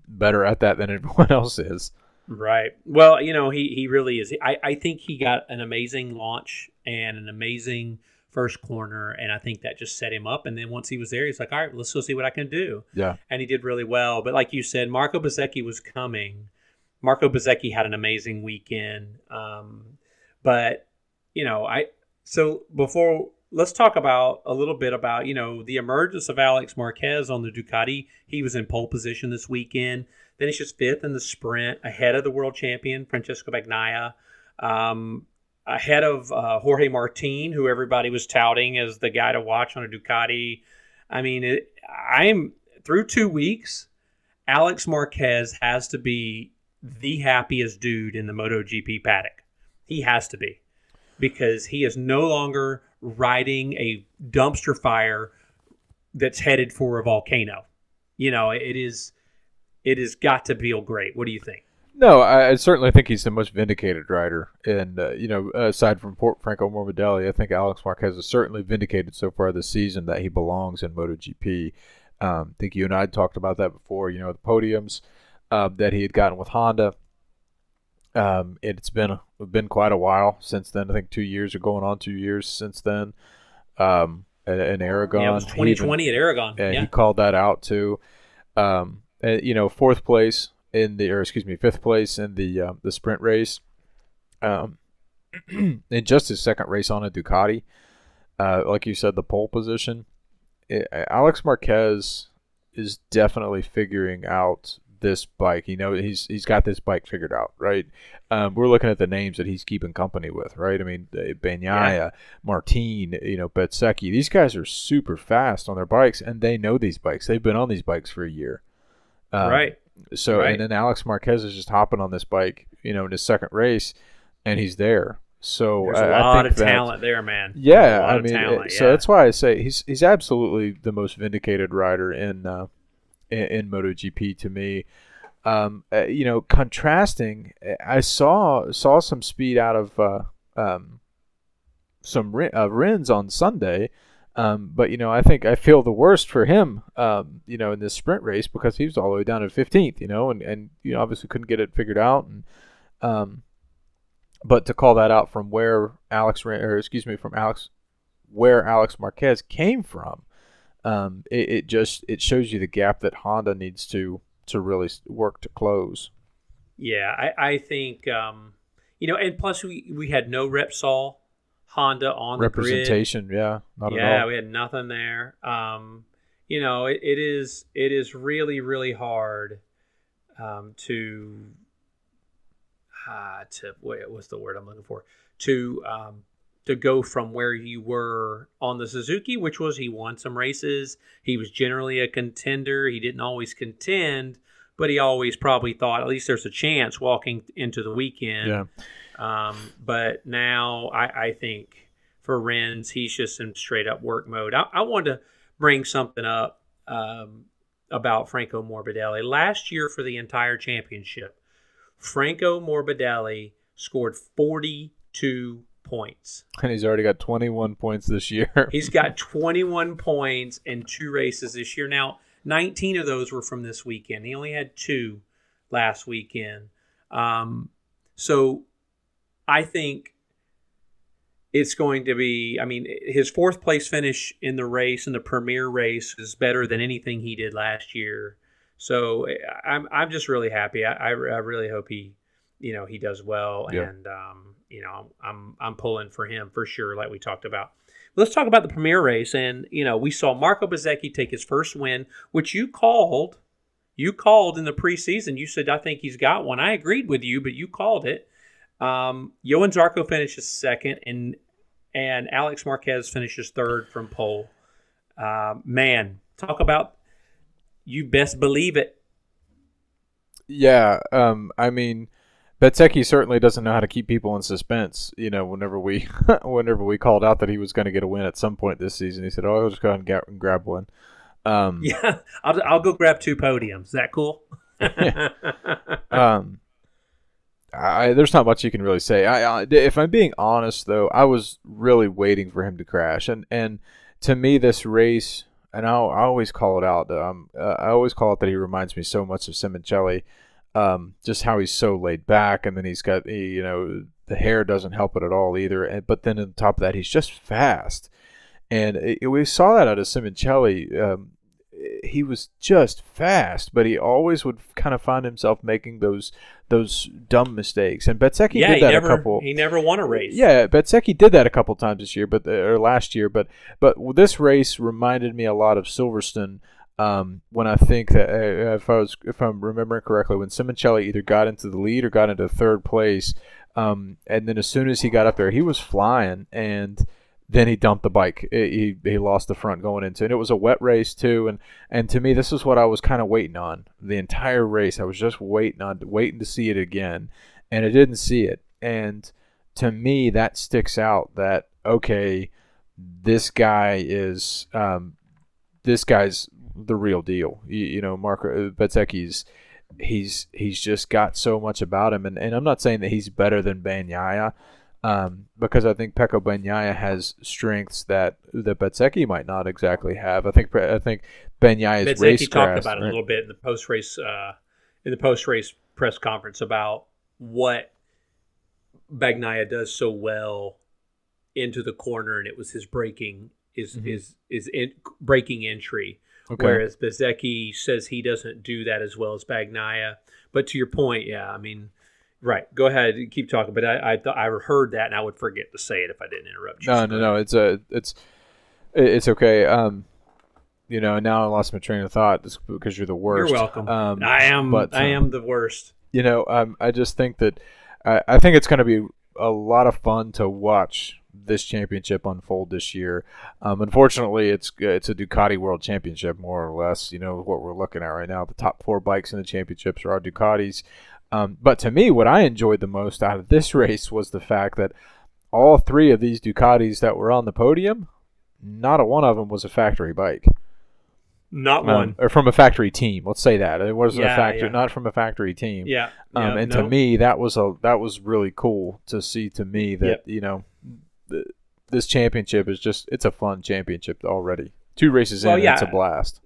better at that than everyone else is. Right. Well, you know, he, he really is. I, I think he got an amazing launch and an amazing first corner, and I think that just set him up. And then once he was there, he's like, all right, let's go see what I can do. Yeah. And he did really well. But like you said, Marco Bezzecchi was coming. Marco Bezzecchi had an amazing weekend. Um, but, you know, I so before let's talk about a little bit about, you know, the emergence of Alex Marquez on the Ducati. He was in pole position this weekend finishes fifth in the sprint ahead of the world champion Francesco Bagnaia. Um, ahead of uh, Jorge Martin, who everybody was touting as the guy to watch on a Ducati. I mean, it, I'm through two weeks. Alex Marquez has to be the happiest dude in the MotoGP paddock. He has to be because he is no longer riding a dumpster fire that's headed for a volcano. You know, it is it has got to feel great. What do you think? No, I, I certainly think he's the most vindicated rider, and uh, you know, aside from Port Franco Morbidelli, I think Alex Marquez has certainly vindicated so far this season that he belongs in MotoGP. Um, I think you and I talked about that before. You know, the podiums uh, that he had gotten with Honda. Um, it's been been quite a while since then. I think two years are going on two years since then. Um, in Aragon, yeah, it was 2020 even, at Aragon. And yeah. he called that out too. Um, and, you know, fourth place in the, or excuse me, fifth place in the uh, the sprint race. Um, in just his second race on a Ducati, uh, like you said, the pole position. It, Alex Marquez is definitely figuring out this bike. You know, he's he's got this bike figured out, right? Um, we're looking at the names that he's keeping company with, right? I mean, Bagnaia, yeah. Martin, you know, Bezzecchi. These guys are super fast on their bikes, and they know these bikes. They've been on these bikes for a year, um, right? So, right. and then Alex Marquez is just hopping on this bike, you know, in his second race, and he's there. So there's a I, lot I of talent there, man. Yeah, I mean, talent, it, yeah. so that's why I say he's he's absolutely the most vindicated rider in uh, in, in MotoGP to me. Um, uh, you know, contrasting, I saw saw some speed out of uh, um, some uh, Rins on Sunday, um, but you know, I think I feel the worst for him, um, you know, in this sprint race because he was all the way down to 15th, you know, and and you know obviously couldn't get it figured out, and um, but to call that out from where Alex or excuse me from Alex where Alex Marquez came from, um, it, it just it shows you the gap that Honda needs to to really work to close. Yeah, I, I think um, you know, and plus we we had no Repsol Honda on representation. Yeah, not yeah, we had nothing there. Um, you know, it, it is it is really really hard um, to uh, to wait, what's the word I'm looking for to um, to go from where you were on the Suzuki, which was he won some races. He was generally a contender. He didn't always contend, but he always probably thought at least there's a chance walking into the weekend. Yeah. Um, but now I, I, think for Rins, he's just in straight up work mode. I, I wanted to bring something up um, about Franco Morbidelli. Last year for the entire championship, Franco Morbidelli scored 42 points. And he's already got 21 points this year. he's got 21 points in two races this year. Now, 19 of those were from this weekend. He only had two last weekend. Um, so I think it's going to be, I mean, his fourth place finish in the race, in the premier race, is better than anything he did last year. So I'm, I'm just really happy. I, I, I really hope he, you know, he does well. Yeah. And, um, you know, I'm I'm pulling for him for sure, like we talked about. Let's talk about the premier race, and you know, we saw Marco Bezzecchi take his first win, which you called. You called in the preseason. You said I think he's got one. I agreed with you, but you called it. Um, Johann Zarco finishes second, and and Alex Marquez finishes third from pole. Uh, man, talk about you best believe it. Yeah, um, I mean Bezzecchi certainly doesn't know how to keep people in suspense. You know, whenever we whenever we called out that he was going to get a win at some point this season, he said, "Oh, I'll just go ahead and, get, and grab one." Um, yeah, I'll, I'll go grab two podiums. Is that cool? um, I, there's not much you can really say. I, I, if I'm being honest, though, I was really waiting for him to crash, and and to me, this race, and I'll, I always call it out. Um, uh, I always call it that he reminds me so much of Simoncelli um, just how he's so laid back, and then he's got you know the hair doesn't help it at all either. And but then on top of that, he's just fast, and it, we saw that out of Simoncelli. Um, he was just fast, but he always would kind of find himself making those those dumb mistakes. And Bezzecchi yeah, did that never, a couple. He never won a race. Yeah, Bezzecchi did that a couple times this year, but or last year. But but this race reminded me a lot of Silverstone um, when I think that uh, if I was if I'm remembering correctly, when Simoncelli either got into the lead or got into third place, Um, and then as soon as he got up there, he was flying, and then he dumped the bike. He he lost the front going into, and it was a wet race too. And and to me, this is what I was kind of waiting on the entire race. I was just waiting on waiting to see it again, and I didn't see it. And to me, that sticks out. That okay, this guy is um, this guy's the real deal. You, you know, Mark uh, he's he's just got so much about him, and, and I'm not saying that he's better than Bagnaia, um, because I think Pecco Bagnaia has strengths that that Bezzecchi might not exactly have. I think I think Bagnaia's Bezzecchi race talked about it a little bit in the post race uh, in the post race press conference about what Bagnaia does so well into the corner, and it was his breaking is mm-hmm. is is in, braking entry. Okay. Whereas Bezzecchi says he doesn't do that as well as Bagnaia. But to your point, yeah, I mean, right. Go ahead, and keep talking. But I I, th- I heard that, and I would forget to say it if I didn't interrupt you. No, no, no. It's a it's it's okay. Um, you know, now I lost my train of thought because you're the worst. You're welcome. Um, I am. But, I am the worst. You know, um, I just think that I, I think it's going to be a lot of fun to watch this championship unfold this year. Um, unfortunately, it's it's a Ducati World Championship more or less. You know what we're looking at right now. The top four bikes in the championships are Ducatis. Um, but to me, what I enjoyed the most out of this race was the fact that all three of these Ducatis that were on the podium, not a one of them was a factory bike. Not um, one, or from a factory team. Let's say that it wasn't yeah, a factory, yeah. not from a factory team. Yeah. Um, yeah and no. to me, that was a that was really cool to see. To me, that yep. you know, this championship is just it's a fun championship already. Two races well, in, it's a blast.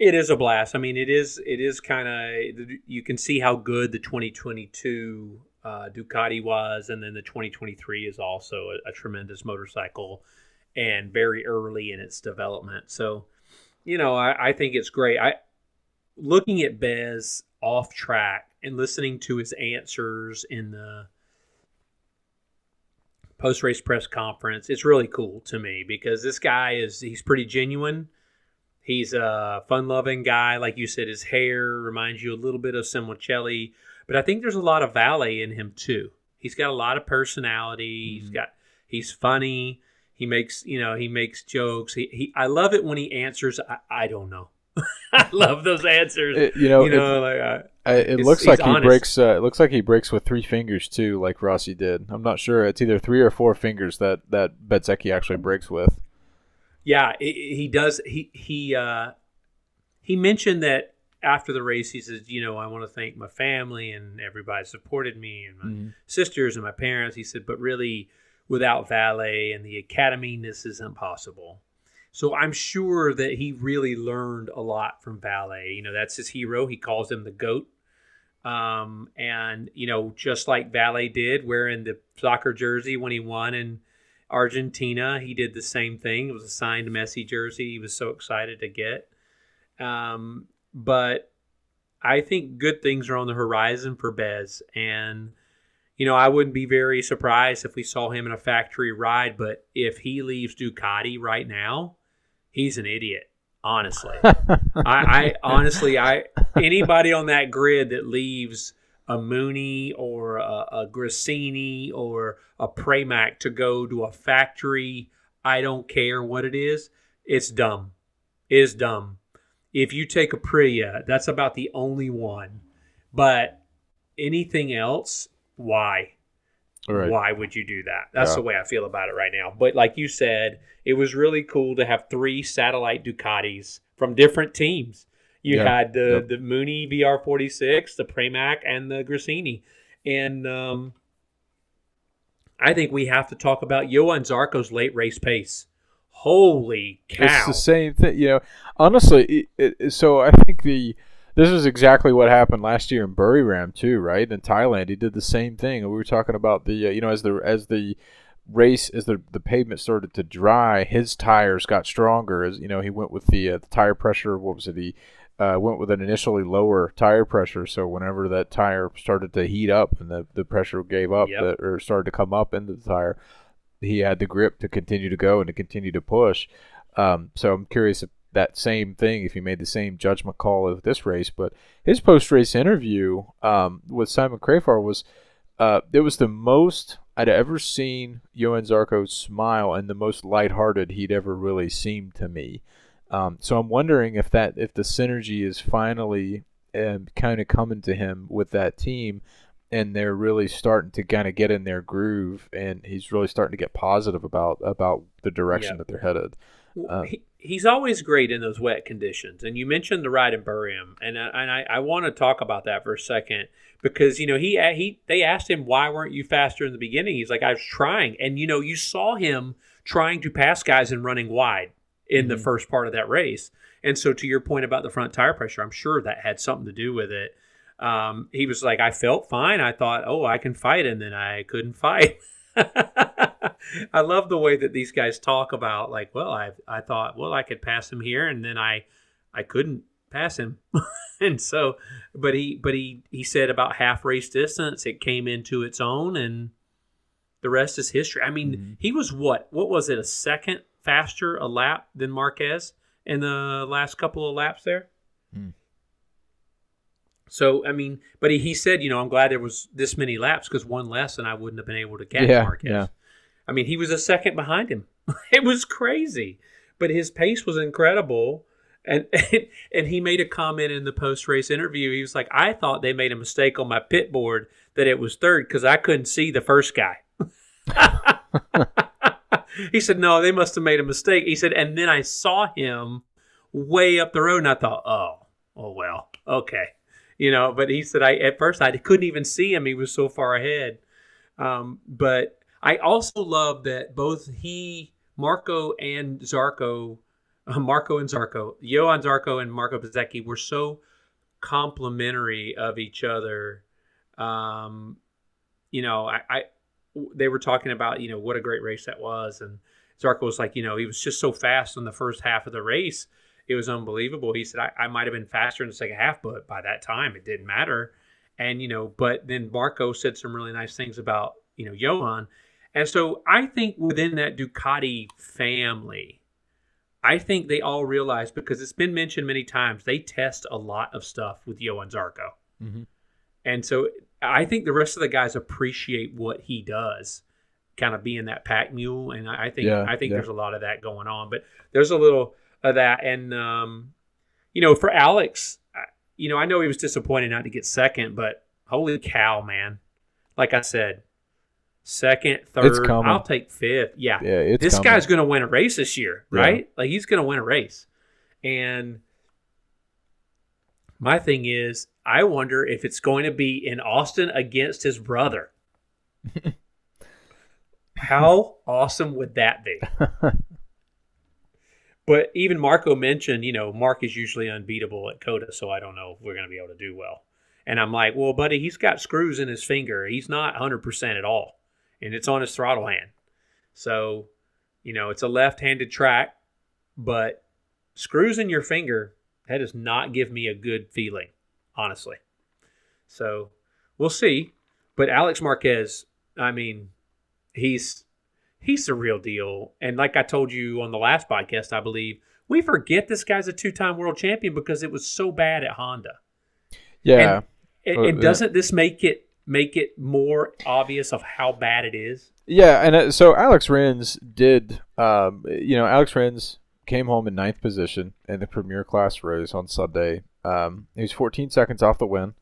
It is a blast. I mean, it is it is kind of you can see how good the 2022 uh, Ducati was, and then the 2023 is also a, a tremendous motorcycle and very early in its development. So you know, I, I think it's great. I looking at Bez off track and listening to his answers in the post race press conference. It's really cool to me because this guy is he's pretty genuine. He's a fun loving guy, like you said. His hair reminds you a little bit of Simoncelli, but I think there's a lot of Vale in him too. He's got a lot of personality. Mm-hmm. He's got he's funny. He makes you know he makes jokes. He, he I love it when he answers. I, I don't know. I love those answers. It, you know, you know it, like I, it looks like he honest. breaks. Uh, it looks like he brakes with three fingers too, like Rossi did. I'm not sure. It's either three or four fingers that that Bezzecchi actually brakes with. Yeah, he does. He he uh, he mentioned that after the race, he says, you know, I want to thank my family and everybody supported me and my mm-hmm. sisters and my parents. He said, but really without Vale and the academy, this isn't possible. So I'm sure that he really learned a lot from Vale. You know, that's his hero. He calls him the GOAT. Um, and, you know, just like Vale did, wearing the soccer jersey when he won in Argentina, he did the same thing. It was a signed Messi jersey. He was so excited to get. Um, but I think good things are on the horizon for Bez. And you know, I wouldn't be very surprised if we saw him in a factory ride, but if he leaves Ducati right now, he's an idiot. Honestly, I, I honestly, I anybody on that grid that leaves a Mooney or a, a Gresini or a Pramac to go to a factory, I don't care what it is. It's dumb. It is dumb. If you take Aprilia, that's about the only one. But anything else, why? Right. Why would you do that? That's yeah. the way I feel about it right now. But like you said, it was really cool to have three satellite Ducatis from different teams. You yeah. had the yep. the Mooney VR46, the Pramac, and the Gresini, And um, I think we have to talk about Johann Zarco's late race pace. Holy cow! It's the same thing, you know. Honestly, it, it, so I think the this is exactly what happened last year in Buriram too, right? In Thailand, he did the same thing. We were talking about the uh, you know as the as the race as the the pavement started to dry, his tires got stronger. As you know, he went with the, uh, the tire pressure. What was it? He uh, went with an initially lower tire pressure. So whenever that tire started to heat up and the, the pressure gave up yep. the, or started to come up into the tire, he had the grip to continue to go and to continue to push. Um, so I'm curious if that same thing if he made the same judgment call of this race. But his post race interview um, with Simon Crafar was uh, it was the most I'd ever seen Johann Zarco smile and the most lighthearted he'd ever really seemed to me. Um, so I'm wondering if that if the synergy is finally um, kind of coming to him with that team, and they're really starting to kind of get in their groove, and he's really starting to get positive about about the direction that they're headed. Uh, he, he's always great in those wet conditions, and you mentioned the ride in Buriram, and I, and I, I want to talk about that for a second because you know he he they asked him why weren't you faster in the beginning? He's like I was trying, and you know you saw him trying to pass guys and running wide in mm-hmm. the first part of that race. And so, to your point about the front tire pressure, I'm sure that had something to do with it. Um, he was like, I felt fine. I thought, oh, I can fight, and then I couldn't fight. I love the way that these guys talk about, like, well, I I thought, well, I could pass him here, and then I I couldn't pass him, and so, but he but he he said about half race distance, it came into its own, and the rest is history. I mean, mm-hmm. he was what? What was it? A second faster a lap than Marquez in the last couple of laps there. Hmm. So I mean, but he, he said, you know, I'm glad there was this many laps because one less and I wouldn't have been able to catch yeah, Marquez. Yeah. I mean, he was a second behind him. it was crazy, but his pace was incredible. And, and and he made a comment in the post race interview. He was like, "I thought they made a mistake on my pit board that it was third because I couldn't see the first guy." he said, no, they must have made a mistake. He said, and then I saw him way up the road and I thought, oh, oh, well, okay. You know, but he said, I at first I couldn't even see him. He was so far ahead. Um, but I also love that both he, Marco, and Zarco, uh, Marco and Zarco, Johann Zarco and Marco Bezzecchi were so complimentary of each other. Um, you know, I, I they were talking about, you know, what a great race that was. And Zarco was like, you know, he was just so fast in the first half of the race. It was unbelievable. He said, I, I might have been faster in the second half, but by that time it didn't matter. And, you know, but then Marco said some really nice things about, you know, Johan. And so I think within that Ducati family, I think they all realize because it's been mentioned many times, they test a lot of stuff with Johann Zarco. Mm-hmm. And so I think the rest of the guys appreciate what he does, kind of being that pack mule, and I think yeah, I think yeah. there's a lot of that going on. But there's a little of that, and um, you know, for Alex, you know, I know he was disappointed not to get second, but holy cow, man! Like I said, second, third, I'll take fifth. Yeah, yeah this coming. guy's going to win a race this year, right? Yeah. Like he's going to win a race, and my thing is, I wonder if it's going to be in Austin against his brother. How awesome would that be? but even Marco mentioned, you know, Marc is usually unbeatable at COTA, so I don't know if we're going to be able to do well. And I'm like, well, buddy, he's got screws in his finger. He's not 100% at all, and it's on his throttle hand. So, you know, it's a left handed track, but screws in your finger that does not give me a good feeling, honestly. So we'll see. But Alex Marquez, I mean, he's he's the real deal. And like I told you on the last podcast, I believe we forget this guy's a two-time world champion because it was so bad at Honda. Yeah. And, and, and doesn't this make it make it more obvious of how bad it is? Yeah, and uh, so Alex Rins did, um, you know, Alex Rins came home in ninth position in the Premier Class race on Sunday. Um, he was 14 seconds off the win,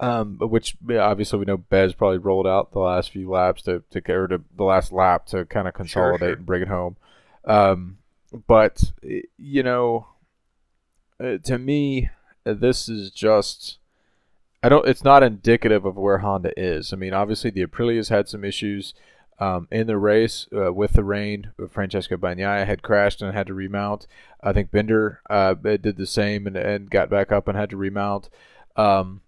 um, which obviously we know Bez probably rolled out the last few laps to to or to the last lap to kind of consolidate sure, sure. and bring it home. Um, but you know, uh, to me, this is just. I don't. It's not indicative of where Honda is. I mean, obviously the Aprilia's had some issues. Um, in the race uh, with the rain, Francesco Bagnaia had crashed and had to remount. I think Binder uh, did the same and, and got back up and had to remount, um,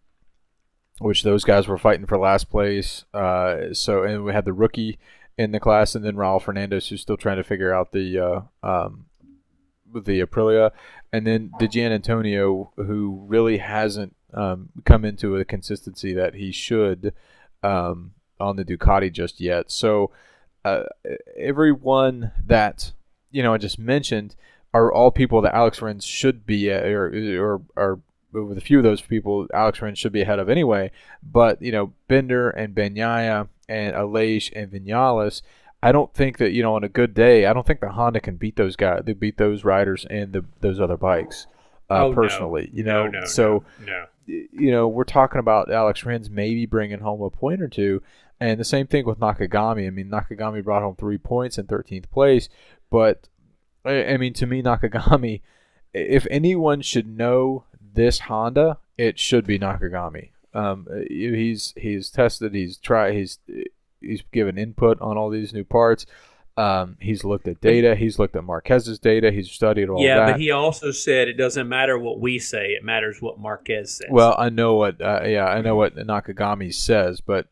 which those guys were fighting for last place. Uh, so and we had the rookie in the class, and then Raul Fernandez who's still trying to figure out the uh, um, the Aprilia, and then Di Giannantonio who really hasn't um, come into a consistency that he should. Um, on the Ducati just yet. So uh, everyone that you know I just mentioned are all people that Alex Rins should be at, or, or are with a few of those people, Alex Rins should be ahead of anyway. But you know, Binder and Bagnaia and Aleix and Vinales, I don't think that you know on a good day, I don't think the Honda can beat those guys. They beat those riders and the, those other bikes. Uh, Oh, no. personally, you know, no, no, so no. you know, we're talking about Alex Rins maybe bringing home a point or two. And the same thing with Nakagami. I mean, Nakagami brought home three points in 13th place. But, I I mean, to me, Nakagami, if anyone should know this Honda, it should be Nakagami. Um, he's he's tested, he's tried, he's he's given input on all these new parts. Um, he's looked at data. He's looked at Marquez's data. He's studied all yeah, that. but he also said it doesn't matter what we say; it matters what Marquez says. Well, I know what. Uh, yeah, I know what Nakagami says, but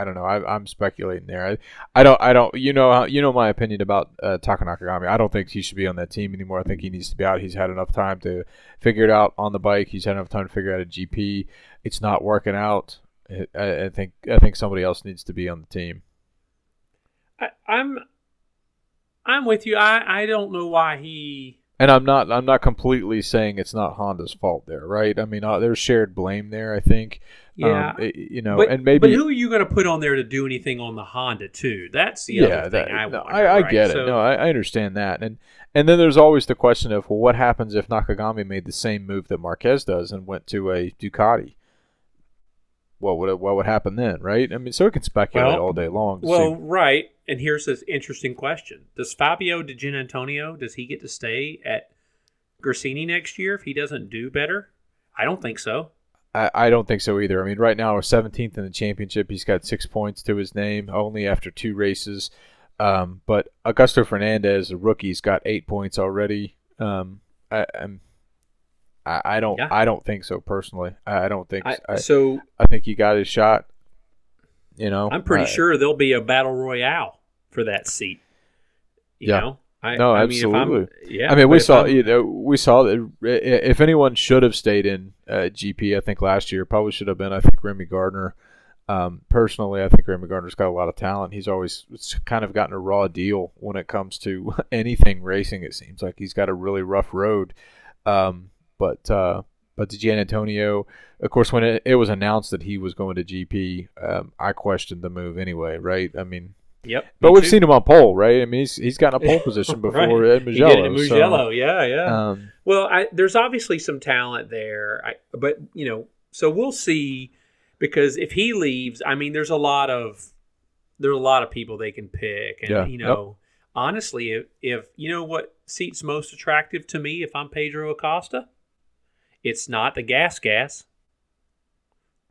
I don't know. I, I'm speculating there. I, I don't. I don't. You know. You know my opinion about uh, Taka Nakagami. I don't think he should be on that team anymore. I think he needs to be out. He's had enough time to figure it out on the bike. He's had enough time to figure out a GP. It's not working out. I, I think. I think somebody else needs to be on the team. I, I'm, I'm with you. I, I don't know why he. And I'm not. I'm not completely saying it's not Honda's fault there, right? I mean, uh, there's shared blame there. I think. Yeah, Um, you know, but, and maybe But who are you going to put on there to do anything on the Honda too? That's the other thing that, I no, wonder. I, I right? get So- it. No, I, I understand that, and and then there's always the question of well, what happens if Nakagami made the same move that Marquez does and went to a Ducati? What would what would happen then, right? I mean, so we can speculate Well- all day long. Well, see, right. And here's this interesting question: Does Fabio Di Giannantonio does he get to stay at Gresini next year if he doesn't do better? I don't think so. I, I don't think so either. I mean, right now we're 17th in the championship. He's got six points to his name, only after two races. Um, but Augusto Fernandez, a rookie's got eight points already. Um, I, I'm. I, I don't. Yeah. I don't think so personally. I, I don't think. I, I, so I think he got his shot. You know, I'm pretty Uh, sure there'll be a battle royale for that seat. You Yeah. know? I, No, I mean, absolutely. yeah. I mean, we saw I'm- you know we saw that if anyone should have stayed in uh, GP, I think last year probably should have been. I think Remy Gardner. Um, personally, I think Remy Gardner's got a lot of talent. He's always it's kind of gotten a raw deal when it comes to anything racing. It seems like he's got a really rough road. Um, but uh, but Di Giannantonio, of course, when it, it was announced that he was going to GP, um, I questioned the move anyway. Right? I mean, Yep. but we've too. seen him on pole, right? I mean, he's he's gotten a pole position before Right. at He did Mugello. so, yeah, yeah. um, Well, I, there's obviously some talent there, I, but you know, so we'll see. Because if he leaves, I mean, there's a lot of there's a lot of people they can pick, and Yeah. you know, honestly, if, if you know what seat's most attractive to me, if I'm Pedro Acosta, it's not the gas gas.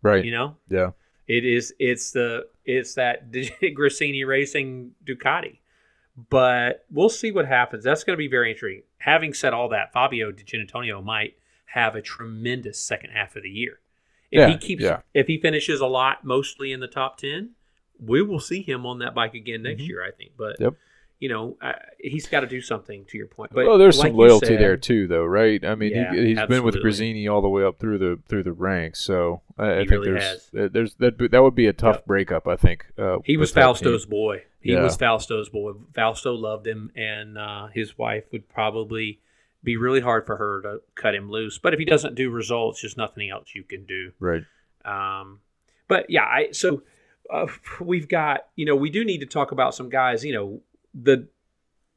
right? You know, yeah, it is. It's the it's that Gresini Racing Ducati. But we'll see what happens. That's going to be very intriguing. Having said all that, Fabio Di Giannantonio might have a tremendous second half of the year. If Yeah, he keeps, yeah. if he finishes a lot, mostly in the top ten, we will see him on that bike again next Mhm. year. I think. But Yep. You know, uh, he's got to do something. To your point, but well, there's like some loyalty said- there too, though, right? I mean, Yeah, he, he's been with. Gresini all the way up through the through the ranks, so I, I think really there's has. there's that that would be a tough Yep. breakup. I think uh, He was. Fausto's boy. He Yeah. was Fausto's boy. Fausto loved him, and uh, his wife would probably be really hard for her to cut him loose. But if he doesn't do results, there's nothing else you can do. right. Um, but yeah, I so uh, we've got you know we do need to talk about some guys. You know the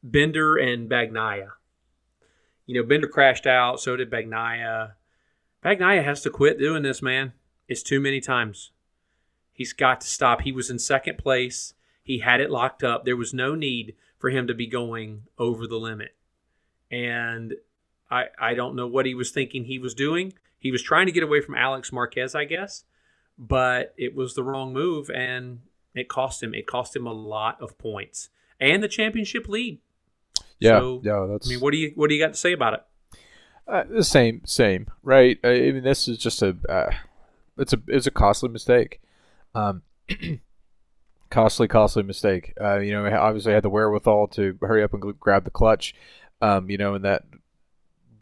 Binder and Bagnaia. You know Binder crashed out, so did Bagnaia. Bagnaia has to quit doing this, man. It's too many times. He's got to stop. He was in second place. He had it locked up. There was no need for him to be going over the limit. And I I don't know what he was thinking he was doing. He was trying to get away from Alex Marquez, I guess, but it was the wrong move and it cost him. It cost him a lot of points and the championship lead. Yeah, So, yeah. That's I mean, what do you what do you got to say about it? uh, the same, same, right? I I mean, this is just a uh, it's a it's a costly mistake. Um, costly, costly mistake. Uh, you know, obviously had the wherewithal to hurry up and grab the clutch. Um, you know, and that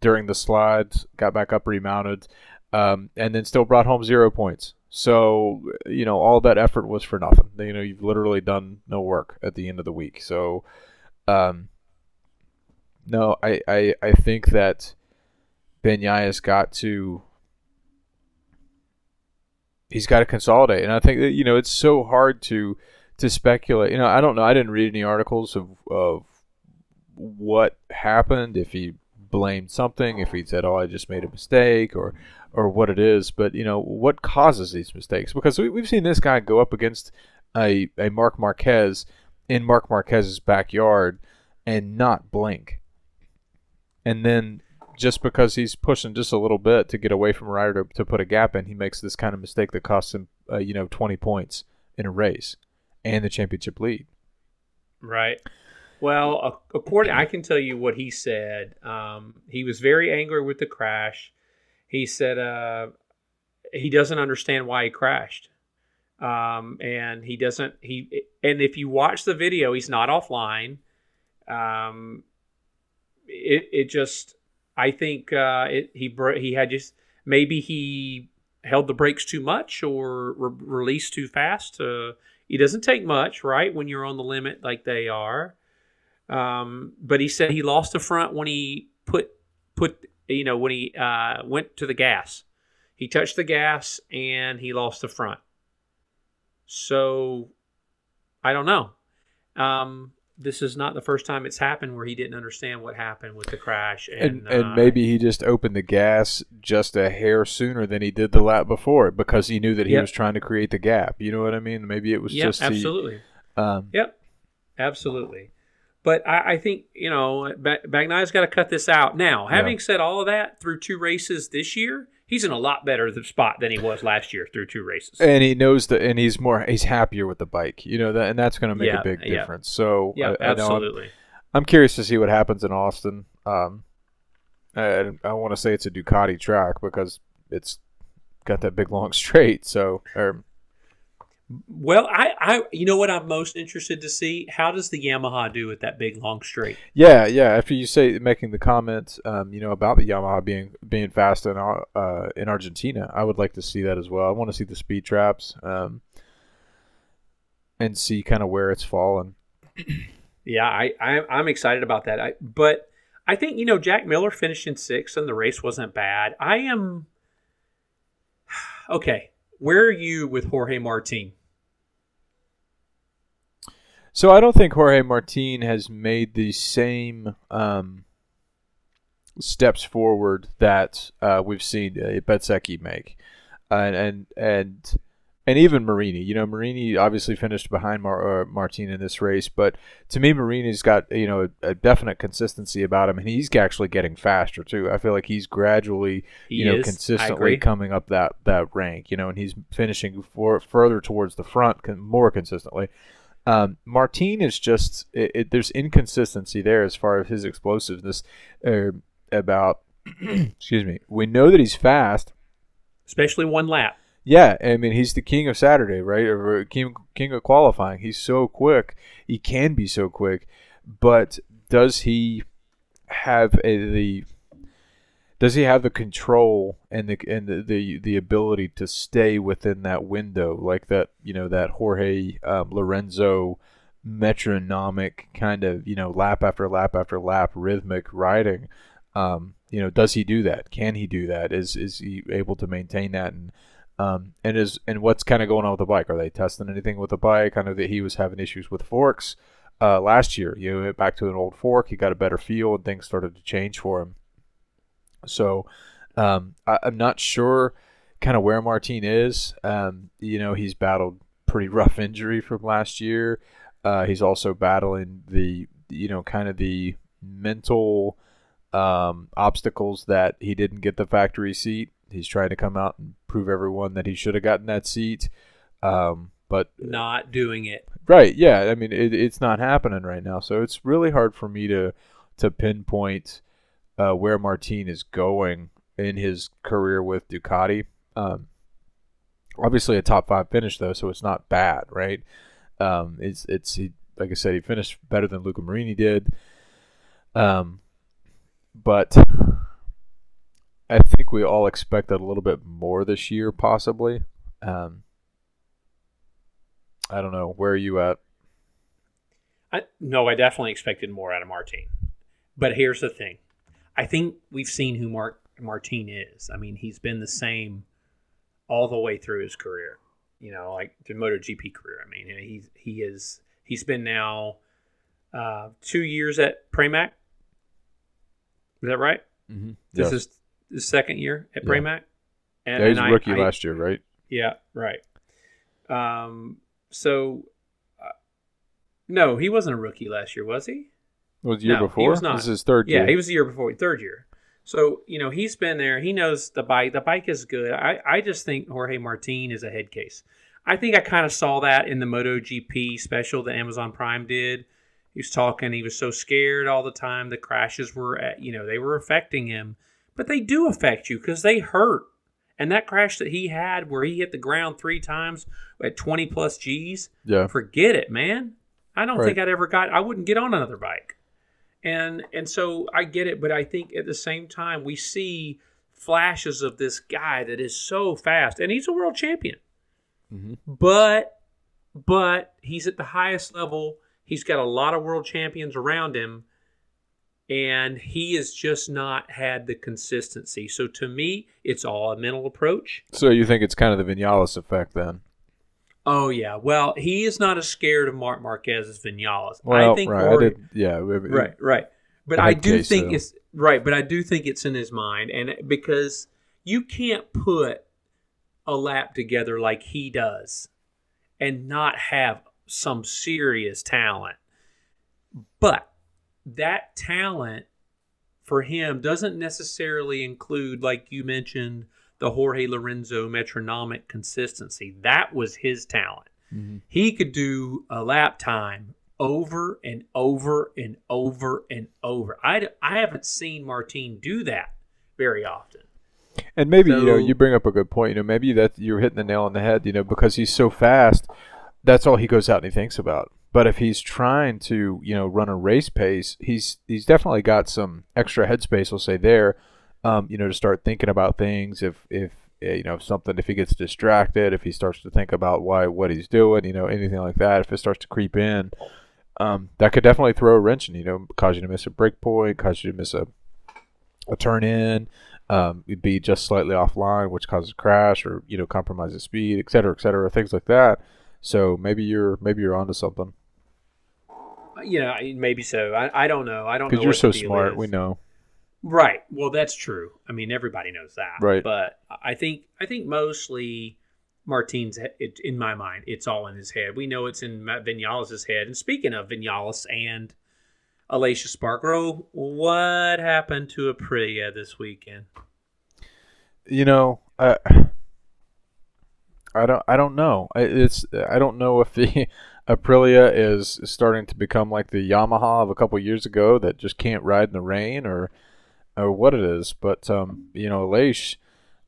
during the slides, got back up, remounted, um, and then still brought home zero points. So you know, all that effort was for nothing. You know, you've literally done no work at the end of the week. So, um, no, I, I, I think that Bagnaia's got to he's got to consolidate, and I think that you know it's so hard to to speculate. You know, I don't know. I didn't read any articles of of what happened if he blamed something, if he said, "Oh, I just made a mistake," or or what it is. But you know, what causes these mistakes? Because we, we've seen this guy go up against a a Marc Marquez in Marc Marquez's backyard and not blink, and then just because he's pushing just a little bit to get away from a rider to, to put a gap in, he makes this kind of mistake that costs him, uh, you know, 20 points in a race and the championship lead. Right. Well, according, I can tell you what he said. Um, he was very angry with the crash. He said uh, he doesn't understand why he crashed, um, and he doesn't. He and if you watch the video, he's not offline. Um, it it just I think uh, it, he he had just maybe he held the brakes too much or re- released too fast. Uh, it doesn't take much, right, when you're on the limit like they are. Um, but he said he lost the front when he put put you know when he uh, went to the gas. He touched the gas and he lost the front. So I don't know. Um, this is not the first time it's happened where he didn't understand what happened with the crash, and and, and uh, maybe he just opened the gas just a hair sooner than he did the lap before because he knew that he yep. was trying to create the gap. You know what I mean? Maybe it was yep, just absolutely. The, um, yep, absolutely. But I, I think you know Bagnaia's got to cut this out now. Having yeah. said all of that, through two races this year, he's in a lot better spot than he was last year through two races. And he knows that, and he's more, he's happier with the bike, you know, that, and that's going to make yeah, a big yeah. difference. So, yeah, I, I absolutely. I'm, I'm, curious to see what happens in Austin. Um, I, I want to say it's a Ducati track because it's got that big long straight. So, or well, I, I, you know what I'm most interested to see? How does the Yamaha do with that big long straight? Yeah, yeah. After you say making the comments, um, you know about the Yamaha being being fast in uh, in Argentina, I would like to see that as well. I want to see the speed traps, um, and see kind of where it's fallen. yeah, I, I I'm excited about that. I but I think you know Jack Miller finished in sixth, and the race wasn't bad. I am okay. Where are you with Jorge Martin? So I don't think Jorge Martin has made the same um, steps forward that uh, we've seen uh, Bezzecchi make, uh, and and and and even Marini. You know, Marini obviously finished behind Mar- uh, Martin in this race, but to me, Marini's got you know a, a, definite consistency about him, and he's actually getting faster too. I feel like he's gradually, he you know, is. consistently coming up that that rank. You know, and he's finishing for, further towards the front con- more consistently. Um, Martin is just it, it, there's inconsistency there as far as his explosiveness. Uh, about excuse me, we know that he's fast, especially one lap. Yeah, I mean he's the king of Saturday, right? Or king king of qualifying. He's so quick. He can be so quick, but does he have a, the does he have the control and the and the, the, the ability to stay within that window like that you know that Jorge um, Lorenzo metronomic kind of you know lap after lap after lap rhythmic riding? Um, you know does he do that? Can he do that? Is is he able to maintain that? And um, and is and what's kind of going on with the bike? Are they testing anything with the bike? I know that he was having issues with forks uh, last year you know went back to an old fork he got a better feel and things started to change for him so um, I, am not sure kind of where Martin is. Um, you know, he's battled pretty rough injury from last year. Uh, he's also battling the, you know, kind of the mental um, obstacles that he didn't get the factory seat. He's trying to come out and prove everyone that he should have gotten that seat. Um, but not doing it. Right. Yeah. I mean, it, it's not happening right now. So it's really hard for me to, to pinpoint uh, where Martin is going in his career with Ducati. Um, obviously, a top five finish though, so it's not bad, right? Um, it's it's he, like I said, he finished better than Luca Marini did. Um, but I think we all expected a little bit more this year, possibly. Um, I don't know. Where are you at? I, no, I definitely expected more out of Martin. But here's the thing I think we've seen who Mark Martin is. I mean, he's been the same all the way through his career. You know, like the MotoGP career. I mean, he's he is he's been now uh, two years at Pramac. Is that right? Mm-hmm. This is his second year at Yeah. Pramac. And, yeah, he's and rookie I- last year, right? Yeah, right. Um, so uh, no, he wasn't a rookie last year, was he? Was the year No, he was not. This is his third year. Yeah, year. he was the year before, third year. So you know he's been there. He knows the bike. The bike is good. I I just think Jorge Martin is a head case. I think I kind of saw that in the MotoGP special that Amazon Prime did. He was talking. He was so scared all the time. The crashes were, at, you know, they were affecting him, but they do affect you because they hurt. And that crash that he had, where he hit the ground three times at twenty plus G's, yeah. forget it, man. I don't Right. think I'd ever got. I wouldn't get on another bike, and and so I get it, but I think at the same time we see flashes of this guy that is so fast, and he's a world champion, Mhm. but but he's at the highest level. He's got a lot of world champions around him, and he has just not had the consistency. So to me, it's all a mental approach. So you think it's kind of the Vinales effect then? Oh yeah, well he is not as scared of Marc Marquez as Vinales. Well, I think right. Jorge- I did. Yeah. right, right. But I do think it's right. But I do think it's in his mind, and because you can't put a lap together like he does, and not have some serious talent. But that talent for him doesn't necessarily include, like you mentioned, the Jorge Lorenzo metronomic consistency. That was his talent Mhm. he could do a lap time over and over and over and over. I, I haven't seen Martin do that very often. And maybe you know you bring up a good point. You know, maybe that you're hitting the nail on the head. You know, because he's so fast, that's all he goes out and he thinks about. But if he's trying to, you know, run a race pace, he's he's definitely got some extra headspace. We'll say there, um, you know, to start thinking about things. If if eh, you know something, if he gets distracted, if he starts to think about why what he's doing, you know, anything like that. If it starts to creep in, um, that could definitely throw a wrench in. You know, cause you to miss a brake point, cause you to miss a a turn in um, it'd be just slightly offline, which causes a crash or you know compromises speed, et cetera, et cetera, things like that. So maybe you're maybe you're onto something Yeah, maybe so. I, I don't know. I don't know. because you're so smart. is. We know. Right. Well, that's true. I mean, everybody knows that. Right. But I think I think mostly Martin's it, in my mind, it's all in his head. We know it's in Vinales' head. And speaking of Vinales and Aleix Espargaro, what happened to Aprilia this weekend? You know, I I don't I don't know. It's I don't know if the Aprilia is starting to become like the Yamaha of a couple years ago that just can't ride in the rain or or what it is. But um, you know, Leish,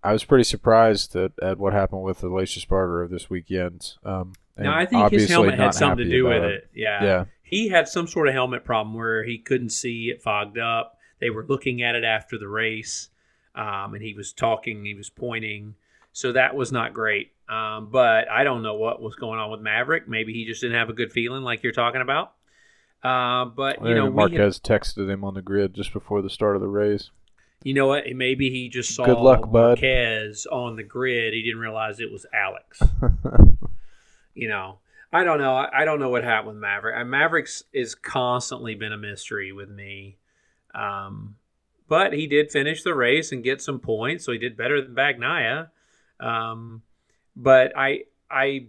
I was pretty surprised at, at what happened with Aleix Espargaro this weekend. Um, and Now, I think his helmet had something to do with it. Yeah. Yeah. He had some sort of helmet problem where he couldn't see it fogged up. They were looking at it after the race, um, and he was talking, he was pointing. So that was not great. Um, but I don't know what was going on with Maverick. Maybe he just didn't have a good feeling, like you're talking about. Uh, but you know, we had- Marquez texted him on the grid just before the start of the race. you know what? Maybe he just saw Good luck, bud. Marquez on the grid. He didn't realize it was Alex. you know, I don't know. I, I don't know what happened with Maverick. Uh, Mavericks is constantly been a mystery with me. Um, but he did finish the race and get some points, so he did better than Bagnaia. Um, but I, I,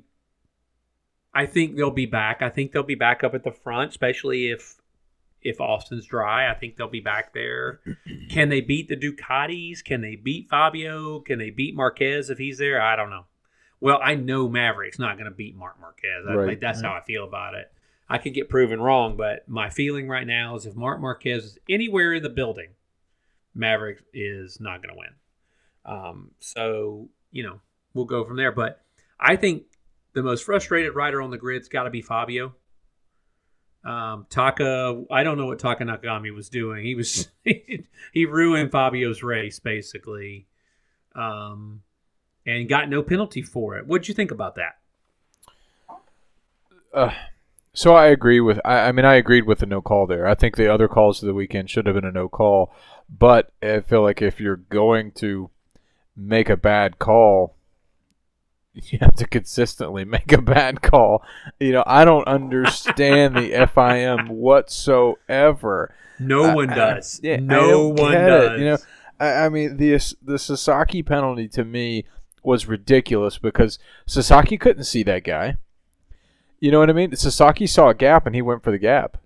I think they'll be back. I think they'll be back up at the front, especially if if Austin's dry. I think they'll be back there. Can they beat the Ducatis? Can they beat Fabio? Can they beat Marquez if he's there? I don't know. Well, I know Maverick's not going to beat Marc Marquez. I, Right. like, that's how I feel about it. I could get proven wrong, but my feeling right now is if Marc Marquez is anywhere in the building, Maverick is not going to win. Um, so you know we'll go from there. But I think the most frustrated rider on the grid's got to be Fabio. Um, Taka, I don't know what Taka Nakagami was doing. He was he ruined Fabio's race basically, um, and got no penalty for it. What'd you think about that? uh, So I agree with. I, I mean, I agreed with the no call there. I think the other calls of the weekend should have been a no call, but I feel like if you're going to make a bad call, you have to consistently make a bad call. You know, I don't understand the FIM whatsoever. No I- one I- does. yeah, no one does. it, you know, I, I mean, the the Sasaki penalty to me was ridiculous because Sasaki couldn't see that guy. You know what I mean? Sasaki saw a gap and he went for the gap.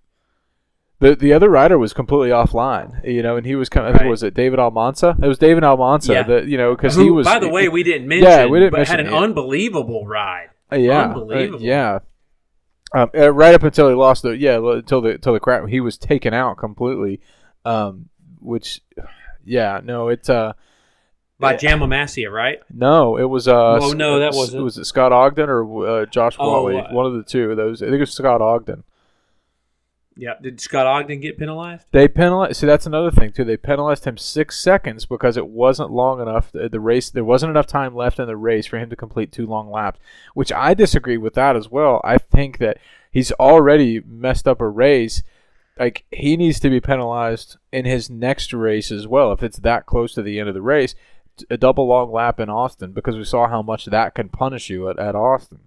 The the other rider was completely offline, you know, and he was kind of Right. was it David Almanza? It was David Almanza Yeah. that you know because he was. by the way, we didn't mention. Yeah, we didn't but had an mention it. unbelievable ride. Uh, yeah, uh, Unbelievable. yeah. Um, uh, right up until he lost the yeah until the until the crap he was taken out completely, um, which yeah no it uh By Yeah. Right? no it was uh Oh, no, that wasn't- was it Scott Ogden or uh, Josh Oh, Wally uh, one of the two of those I think it was Scott Ogden Yeah. Did Scott Ogden get penalized? they penalized see that's another thing too they penalized him six seconds because it wasn't long enough the, race there wasn't enough time left in the race for him to complete two long laps which I disagree with that as well I think that he's already messed up a race like he needs to be penalized in his next race as well if it's that close to the end of the race a double long lap in Austin because we saw how much that can punish you at, at Austin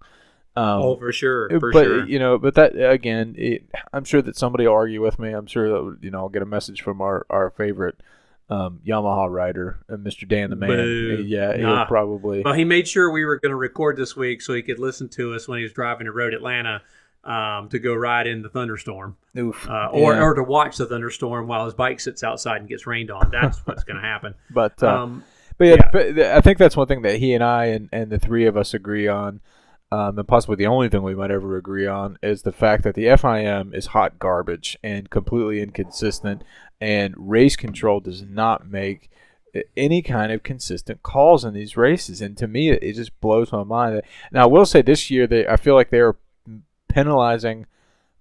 um, oh, for sure. For but sure. you know, but that again, it, I'm sure that somebody will argue with me. I'm sure that you know I'll get a message from our our favorite um, Yamaha rider, uh, Mr. Dan the Man. Boo. Yeah, he'll Nah. probably. Well, he made sure we were going to record this week so he could listen to us when he was driving to Road Atlanta um, to go ride in the thunderstorm, Oof. uh, or Yeah. or to watch the thunderstorm while his bike sits outside and gets rained on. That's what's going to happen. but uh, Um, but yeah, yeah. but I think that's one thing that he and I and, and the three of us agree on. Um, and possibly the only thing we might ever agree on is the fact that the FIM is hot garbage and completely inconsistent, and race control does not make any kind of consistent calls in these races. And to me, it, just blows my mind. Now, I will say this year, they I feel like they are penalizing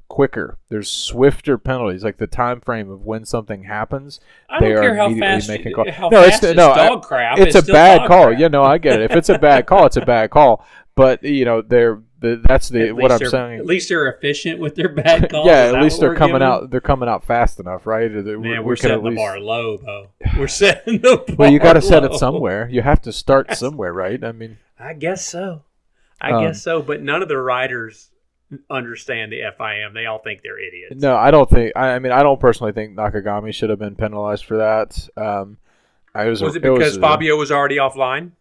quicker. There's swifter penalties, like the time frame of when something happens. I they don't are care how immediately fast, making call. how No, it's- fast it's no, I- dog crap. it's, a still bad call. crap. Yeah, no, I get it. If it's a bad call, it's a bad call. But you know, they're the, that's the At what I'm saying. At least they're efficient with their bad calls. yeah, at least they're coming giving out. They're coming out fast enough, right? Or that we- Man, we we're at setting the bar low, though. We're setting the bar. Well, you got to set it somewhere. You have to start somewhere, right? I mean, I guess so. I Um, guess so. But none of the riders understand the FIM. They all think they're idiots. no, I don't think. I, I mean, I don't personally think Nakagami should have been penalized for that. Um, I was. Was it was because a- Fabio was already offline?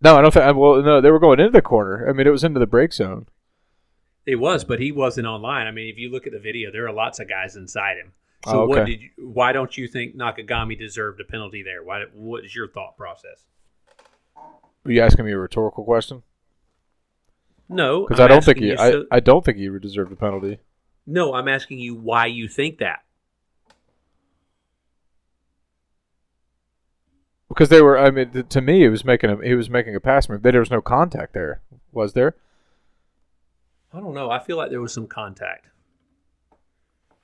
No, I don't think. Well, no, they were going into the corner. I mean, it was into the brake zone. It was, but he wasn't online. I mean, if you look at the video, there are lots of guys inside him. So Oh, what did you, why don't you think Nakagami deserved a penalty there? Why what is your thought process? Are you asking me a rhetorical question? No, Because I'm don't think he. you I, so- I don't think he deserved a penalty. no, I'm asking you why you think that. Because they were. I mean, th- to me, it was making a. He was making a pass move. There was no contact there. Was there? I don't know. I feel like there was some contact.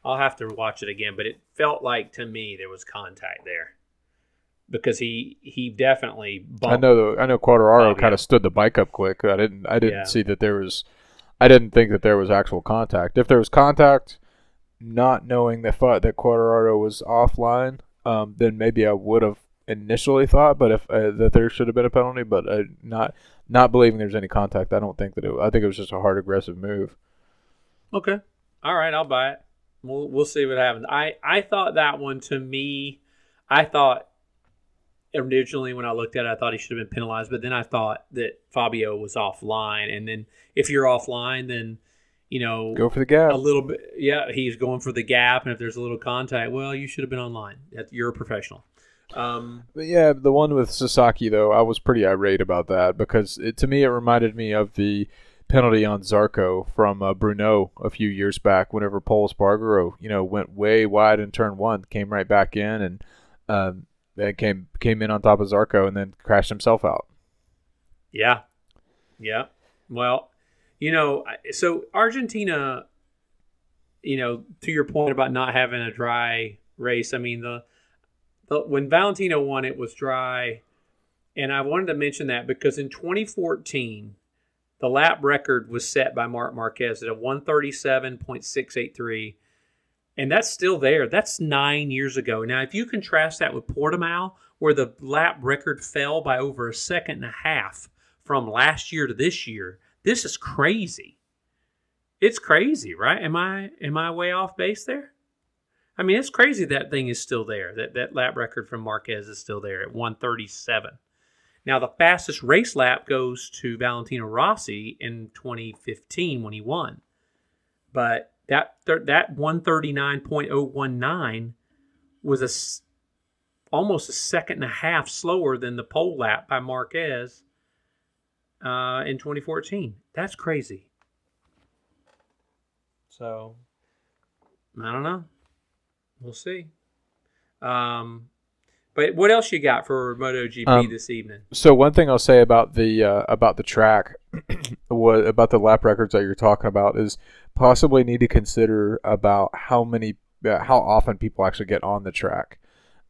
I'll have to watch it again, but it felt like to me there was contact there because he he definitely bumped. I know. The, I know. Quartararo kind of stood the bike up quick. I didn't. I didn't Yeah. see that there was. I didn't think that there was actual contact. If there was contact, not knowing that that Quartararo was offline, um, then maybe I would have initially thought, but if uh, that there should have been a penalty, but uh, not not believing there's any contact. I don't think that it. I think it was just a hard aggressive move. Okay. All right, I'll buy it. We'll we'll see what happens. I I thought that one to me, I thought originally when I looked at it, I thought he should have been penalized, but then I thought that Fabio was offline, and then if you're offline, then you know Go for the gap. a little bit. Yeah, he's going for the gap, and if there's a little contact, well, you should have been online. You're a professional. Um, But yeah, the one with Sasaki though, I was pretty irate about that because it, to me it reminded me of the penalty on Zarco from uh, Brno a few years back. Whenever Pol Espargaro, you know, went way wide in turn one, came right back in, and um, and came came in on top of Zarco and then crashed himself out. Yeah. Yeah. Well, you know, so Argentina, you know, to your point about not having a dry race, I mean, the, the when Valentino won, it was dry. And I wanted to mention that because in 2014, the lap record was set by Marc Marquez at a 137.683, and that's still there. That's nine years ago. Now, if you contrast that with Portimao, where the lap record fell by over a second and a half from last year to this year, this is crazy. It's crazy, right? Am I am I way off base there? I mean, it's crazy that thing is still there. That that lap record from Marquez is still there at 137. Now, the fastest race lap goes to Valentino Rossi in 2015 when he won. But that that 139.019 was a almost a second and a half slower than the pole lap by Marquez uh, in 2014. That's crazy. So, I don't know. We'll see. Um, but what else you got for MotoGP um, this evening? So one thing I'll say about the uh, about the track, what about the lap records that you're talking about is possibly need to consider about how many uh, how often people actually get on the track.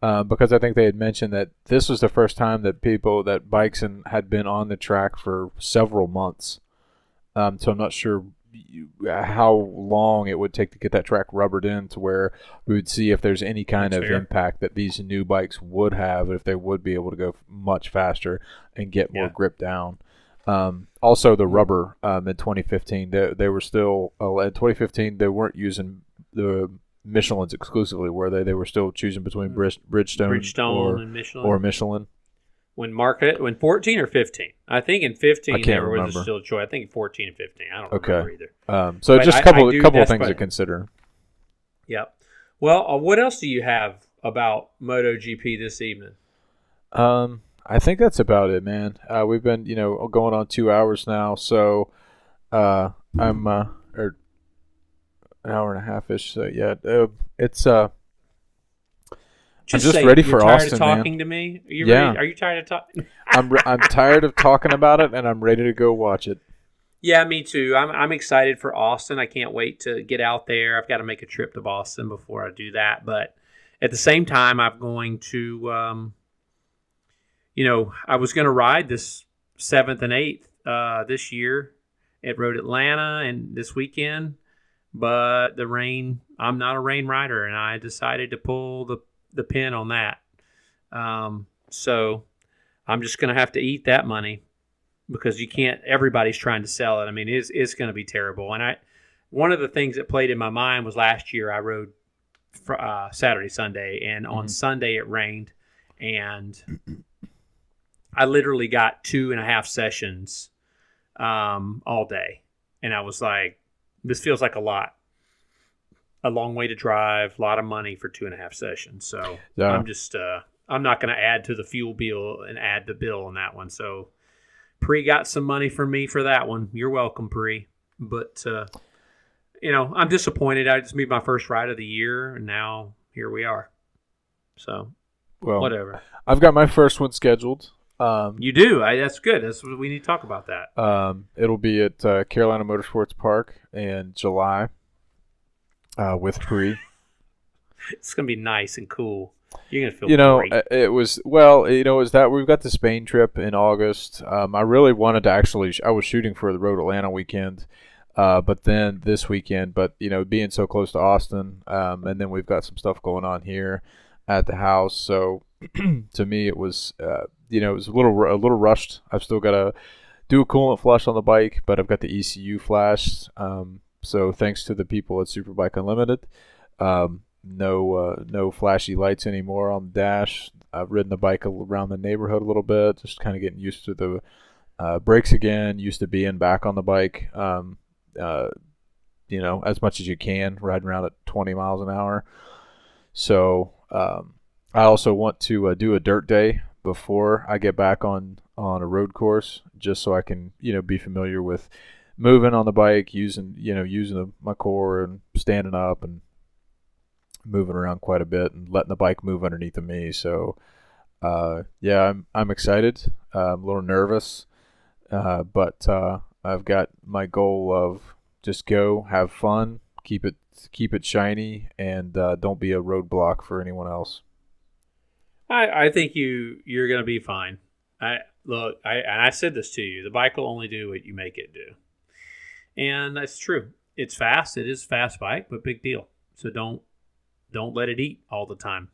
Um, because I think they had mentioned that this was the first time that people that bikes and had been on the track for several months. Um, so I'm not sure how long it would take to get that track rubbered in to where we would see if there's any kind That's of fair. impact that these new bikes would have if they would be able to go much faster and get more yeah. grip down. Um, also, the rubber um, in 2015, they, they were still uh, in 2015 they weren't using the Michelin's exclusively, were they? They were still choosing between mm. Bridgestone, Bridgestone or, and Michelin. or Michelin when market when 14 or 15 i think in 15 I there was remember. still choice i think 14 and 15 i don't okay. remember either um, so but just a couple I, I couple of things to consider yep well uh, what else do you have about MotoGP this evening um i think that's about it man uh, we've been you know going on two hours now so uh i'm uh or an hour and a half ish so yeah uh, it's uh just I'm just ready for tired Austin, of talking man. to me. Are you yeah. ready? Are you tired of talking? I'm re- I'm tired of talking about it, and I'm ready to go watch it. Yeah, me too. I'm I'm excited for Austin. I can't wait to get out there. I've got to make a trip to Boston before I do that, but at the same time, I'm going to, um, you know, I was going to ride this seventh and eighth uh, this year at Road Atlanta and this weekend, but the rain. I'm not a rain rider, and I decided to pull the the pin on that. Um, so I'm just going to have to eat that money because you can't. Everybody's trying to sell it. I mean, it's it's going to be terrible. And I, one of the things that played in my mind was last year I rode fr- uh, Saturday, Sunday, and on mm-hmm. Sunday it rained, and I literally got two and a half sessions um, all day, and I was like, this feels like a lot a long way to drive, a lot of money for two and a half sessions. So yeah. I'm just uh, I'm not going to add to the fuel bill and add the bill on that one. So Pre got some money from me for that one. You're welcome, Pre. But uh, you know I'm disappointed. I just made my first ride of the year, and now here we are. So well, whatever. I've got my first one scheduled. Um, you do. I, that's good. That's what we need to talk about. That. Um, it'll be at uh, Carolina Motorsports Park in July uh, with Pre. it's gonna be nice and cool. You're gonna feel. You know, great. Uh, it was well. You know, is that we've got the Spain trip in August. Um, I really wanted to actually. I was shooting for the Road Atlanta weekend. Uh, but then this weekend, but you know, being so close to Austin, um, and then we've got some stuff going on here at the house. So to me, it was, uh, you know, it was a little a little rushed. I've still got to do a coolant flush on the bike, but I've got the ECU flash. Um, so thanks to the people at Superbike Unlimited, um, no uh, no flashy lights anymore on the dash. I've ridden the bike around the neighborhood a little bit, just kind of getting used to the uh, brakes again. Used to being back on the bike, um, uh, you know, as much as you can, riding around at 20 miles an hour. So um, I also want to uh, do a dirt day before I get back on on a road course, just so I can you know be familiar with moving on the bike, using you know using the, my core and standing up and moving around quite a bit and letting the bike move underneath of me. So uh, yeah, I'm I'm excited. Uh, I'm a little nervous, uh, but uh, I've got my goal of just go have fun, keep it keep it shiny, and uh, don't be a roadblock for anyone else. I I think you you're gonna be fine. I look, I and I said this to you: the bike will only do what you make it do, and that's true. It's fast. It is fast bike, but big deal. So don't don't let it eat all the time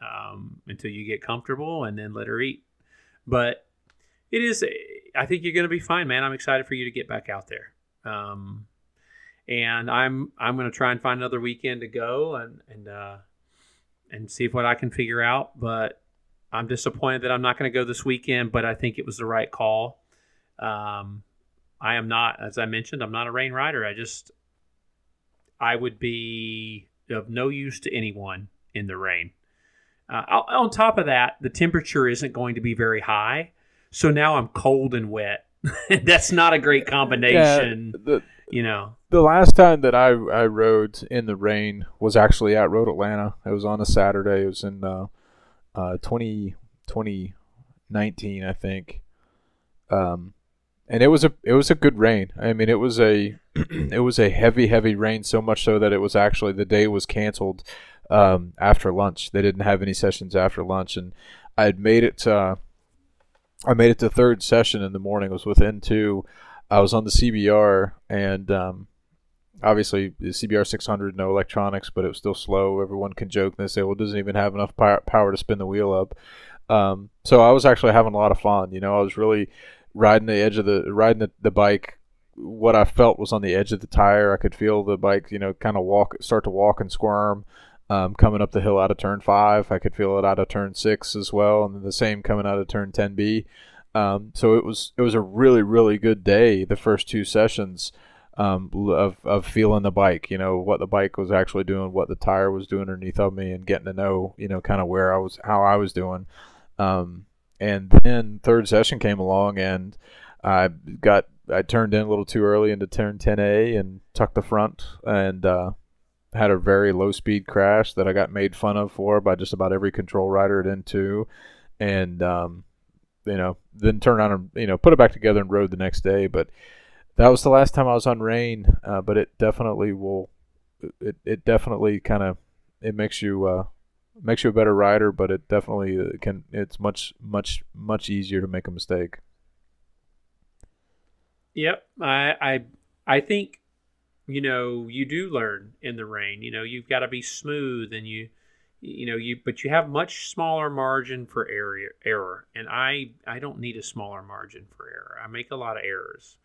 um, until you get comfortable, and then let her eat. But it is. I think you're to be fine, man. I'm excited for you to get back out there. Um, and I'm I'm to try and find another weekend to go and and uh, and see what I can figure out. But I'm disappointed that I'm not going to go this weekend. But I think it was the right call. Um, I am not, as I mentioned, I'm not a rain rider. I just I would be of no use to anyone in the rain. Uh, on top of that, the temperature isn't going to be very high, so now I'm cold and wet. That's not a great combination. Yeah, the, you know, the last time that I I rode in the rain was actually at Road Atlanta. It was on a Saturday. It was in uh, uh 20, 2019, I think. Um, and it was a it was a good rain. I mean, it was a it was a heavy heavy rain, so much so that it was actually the day was canceled um, after lunch. They didn't have any sessions after lunch, and I had made it. To, I made it to third session in the morning. It was within two. I was on the CBR, and um, obviously the CBR 600, no electronics, but it was still slow. Everyone can joke and they say, "Well, it doesn't even have enough power to spin the wheel up." Um, so I was actually having a lot of fun. You know, I was really riding the edge of the riding the, the bike what I felt was on the edge of the tire. I could feel the bike, you know, kind of walk, start to walk and squirm. Um, coming up the hill out of turn five, I could feel it out of turn six as well, and then the same coming out of turn 10B. Um, so it was it was a really really good day. The first two sessions um, of of feeling the bike, you know, what the bike was actually doing, what the tire was doing underneath of me, and getting to know, you know, kind of where I was, how I was doing. Um, and then third session came along, and I got I turned in a little too early into turn 10A and tucked the front and uh, had a very low speed crash that I got made fun of for by just about every control rider at N2. And, um, you know, then turned on and, you know, put it back together and rode the next day. But that was the last time I was on rain. Uh, but it definitely will, it, it definitely kind of, it makes you, uh, makes you a better rider, but it definitely uh, can, it's much, much, much easier to make a mistake. Yep, I I I think you know you do learn in the rain. You know you've got to be smooth and you you know you but you have much smaller margin for error error and I I don't need a smaller margin for error. I make a lot of errors.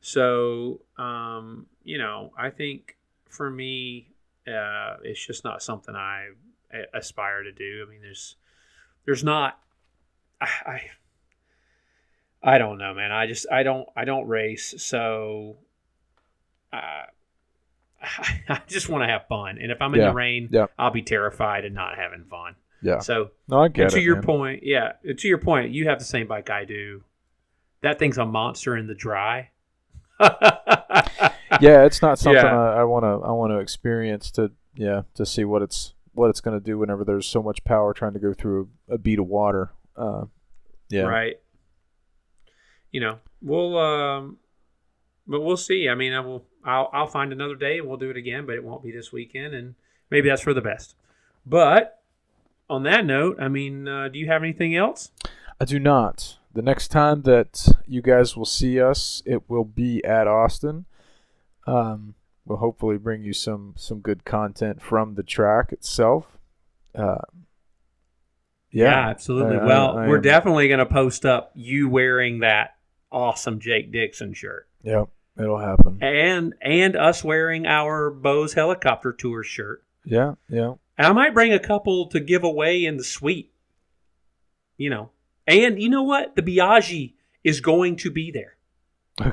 So um, you know I think for me uh, it's just not something I aspire to do. I mean there's there's not I, I I don't know, man. I just I don't I don't race, so uh, I just want to have fun. And if I'm in yeah. the rain, yeah. I'll be terrified and not having fun. Yeah. So no, I get to it, your man. point, yeah. To your point, you have the same bike I do. That thing's a monster in the dry. yeah, it's not something yeah. I want to I want to experience to yeah to see what it's what it's going to do whenever there's so much power trying to go through a, a bead of water. Uh, yeah. Right you know, we'll, um, but we'll see. I mean, I will, I'll, I'll find another day and we'll do it again, but it won't be this weekend, and maybe that's for the best. But on that note, I mean, uh, do you have anything else? I do not. The next time that you guys will see us, it will be at Austin. Um, we'll hopefully bring you some some good content from the track itself. Uh, yeah, yeah, absolutely. I, well, I, I we're am. definitely going to post up you wearing that awesome Jake Dixon shirt. Yep, it'll happen. And and us wearing our Bose helicopter tour shirt. Yeah, yeah. And I might bring a couple to give away in the suite. You know. And you know what? The Biaggi is going to be there.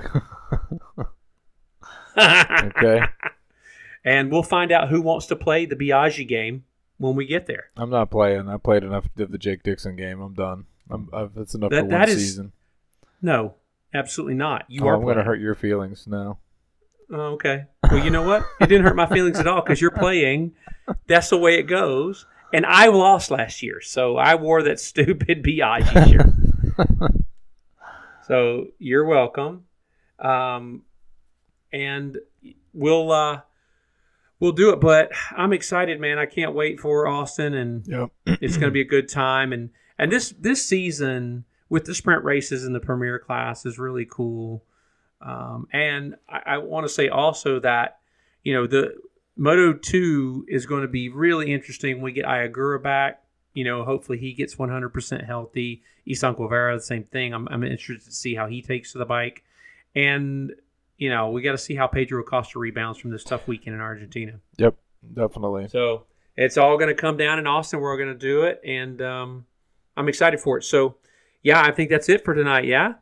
okay. And we'll find out who wants to play the Biaggi game when we get there. I'm not playing. I played enough of the Jake Dixon game. I'm done. I'm, I've, that's enough that, for one is, season. No, Absolutely not. You oh, are. I'm going to hurt your feelings now. Oh, okay. Well, you know what? It didn't hurt my feelings at all because you're playing. That's the way it goes. And I lost last year, so I wore that stupid Biaggi shirt. so you're welcome. Um, and we'll uh, we'll do it. But I'm excited, man. I can't wait for Austin, and yep. it's going to be a good time. And and this this season with the sprint races in the premier class is really cool. Um, and I, I want to say also that you know the Moto two is going to be really interesting. When we get Ai Ogura back. You know, hopefully he gets 100% healthy. Izan Guevara, the same thing. I'm, I'm interested to see how he takes to the bike. And, you know, we got to see how Pedro Acosta rebounds from this tough weekend in Argentina. Yep, definitely. So it's all going to come down in Austin. We're going to do it. And um, I'm excited for it. So, yeah, I think that's it for tonight. Yeah?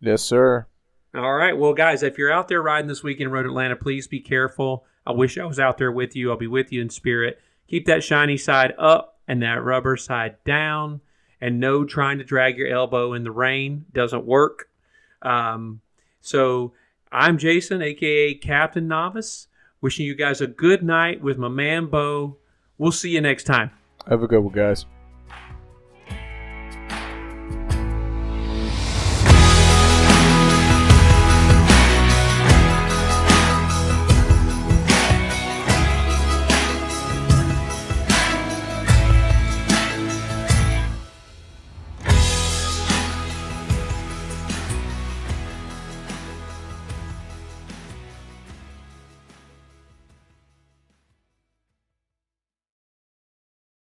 Yes, sir. All right. Well, guys, if you're out there riding this weekend in Road Atlanta, please be careful. I wish I was out there with you. I'll be with you in spirit. Keep that shiny side up and that rubber side down. And no trying to drag your elbow in the rain doesn't work. Um, so I'm Jason, aka Captain Novice, wishing you guys a good night with my man Bo. We'll see you next time. Have a good one, guys.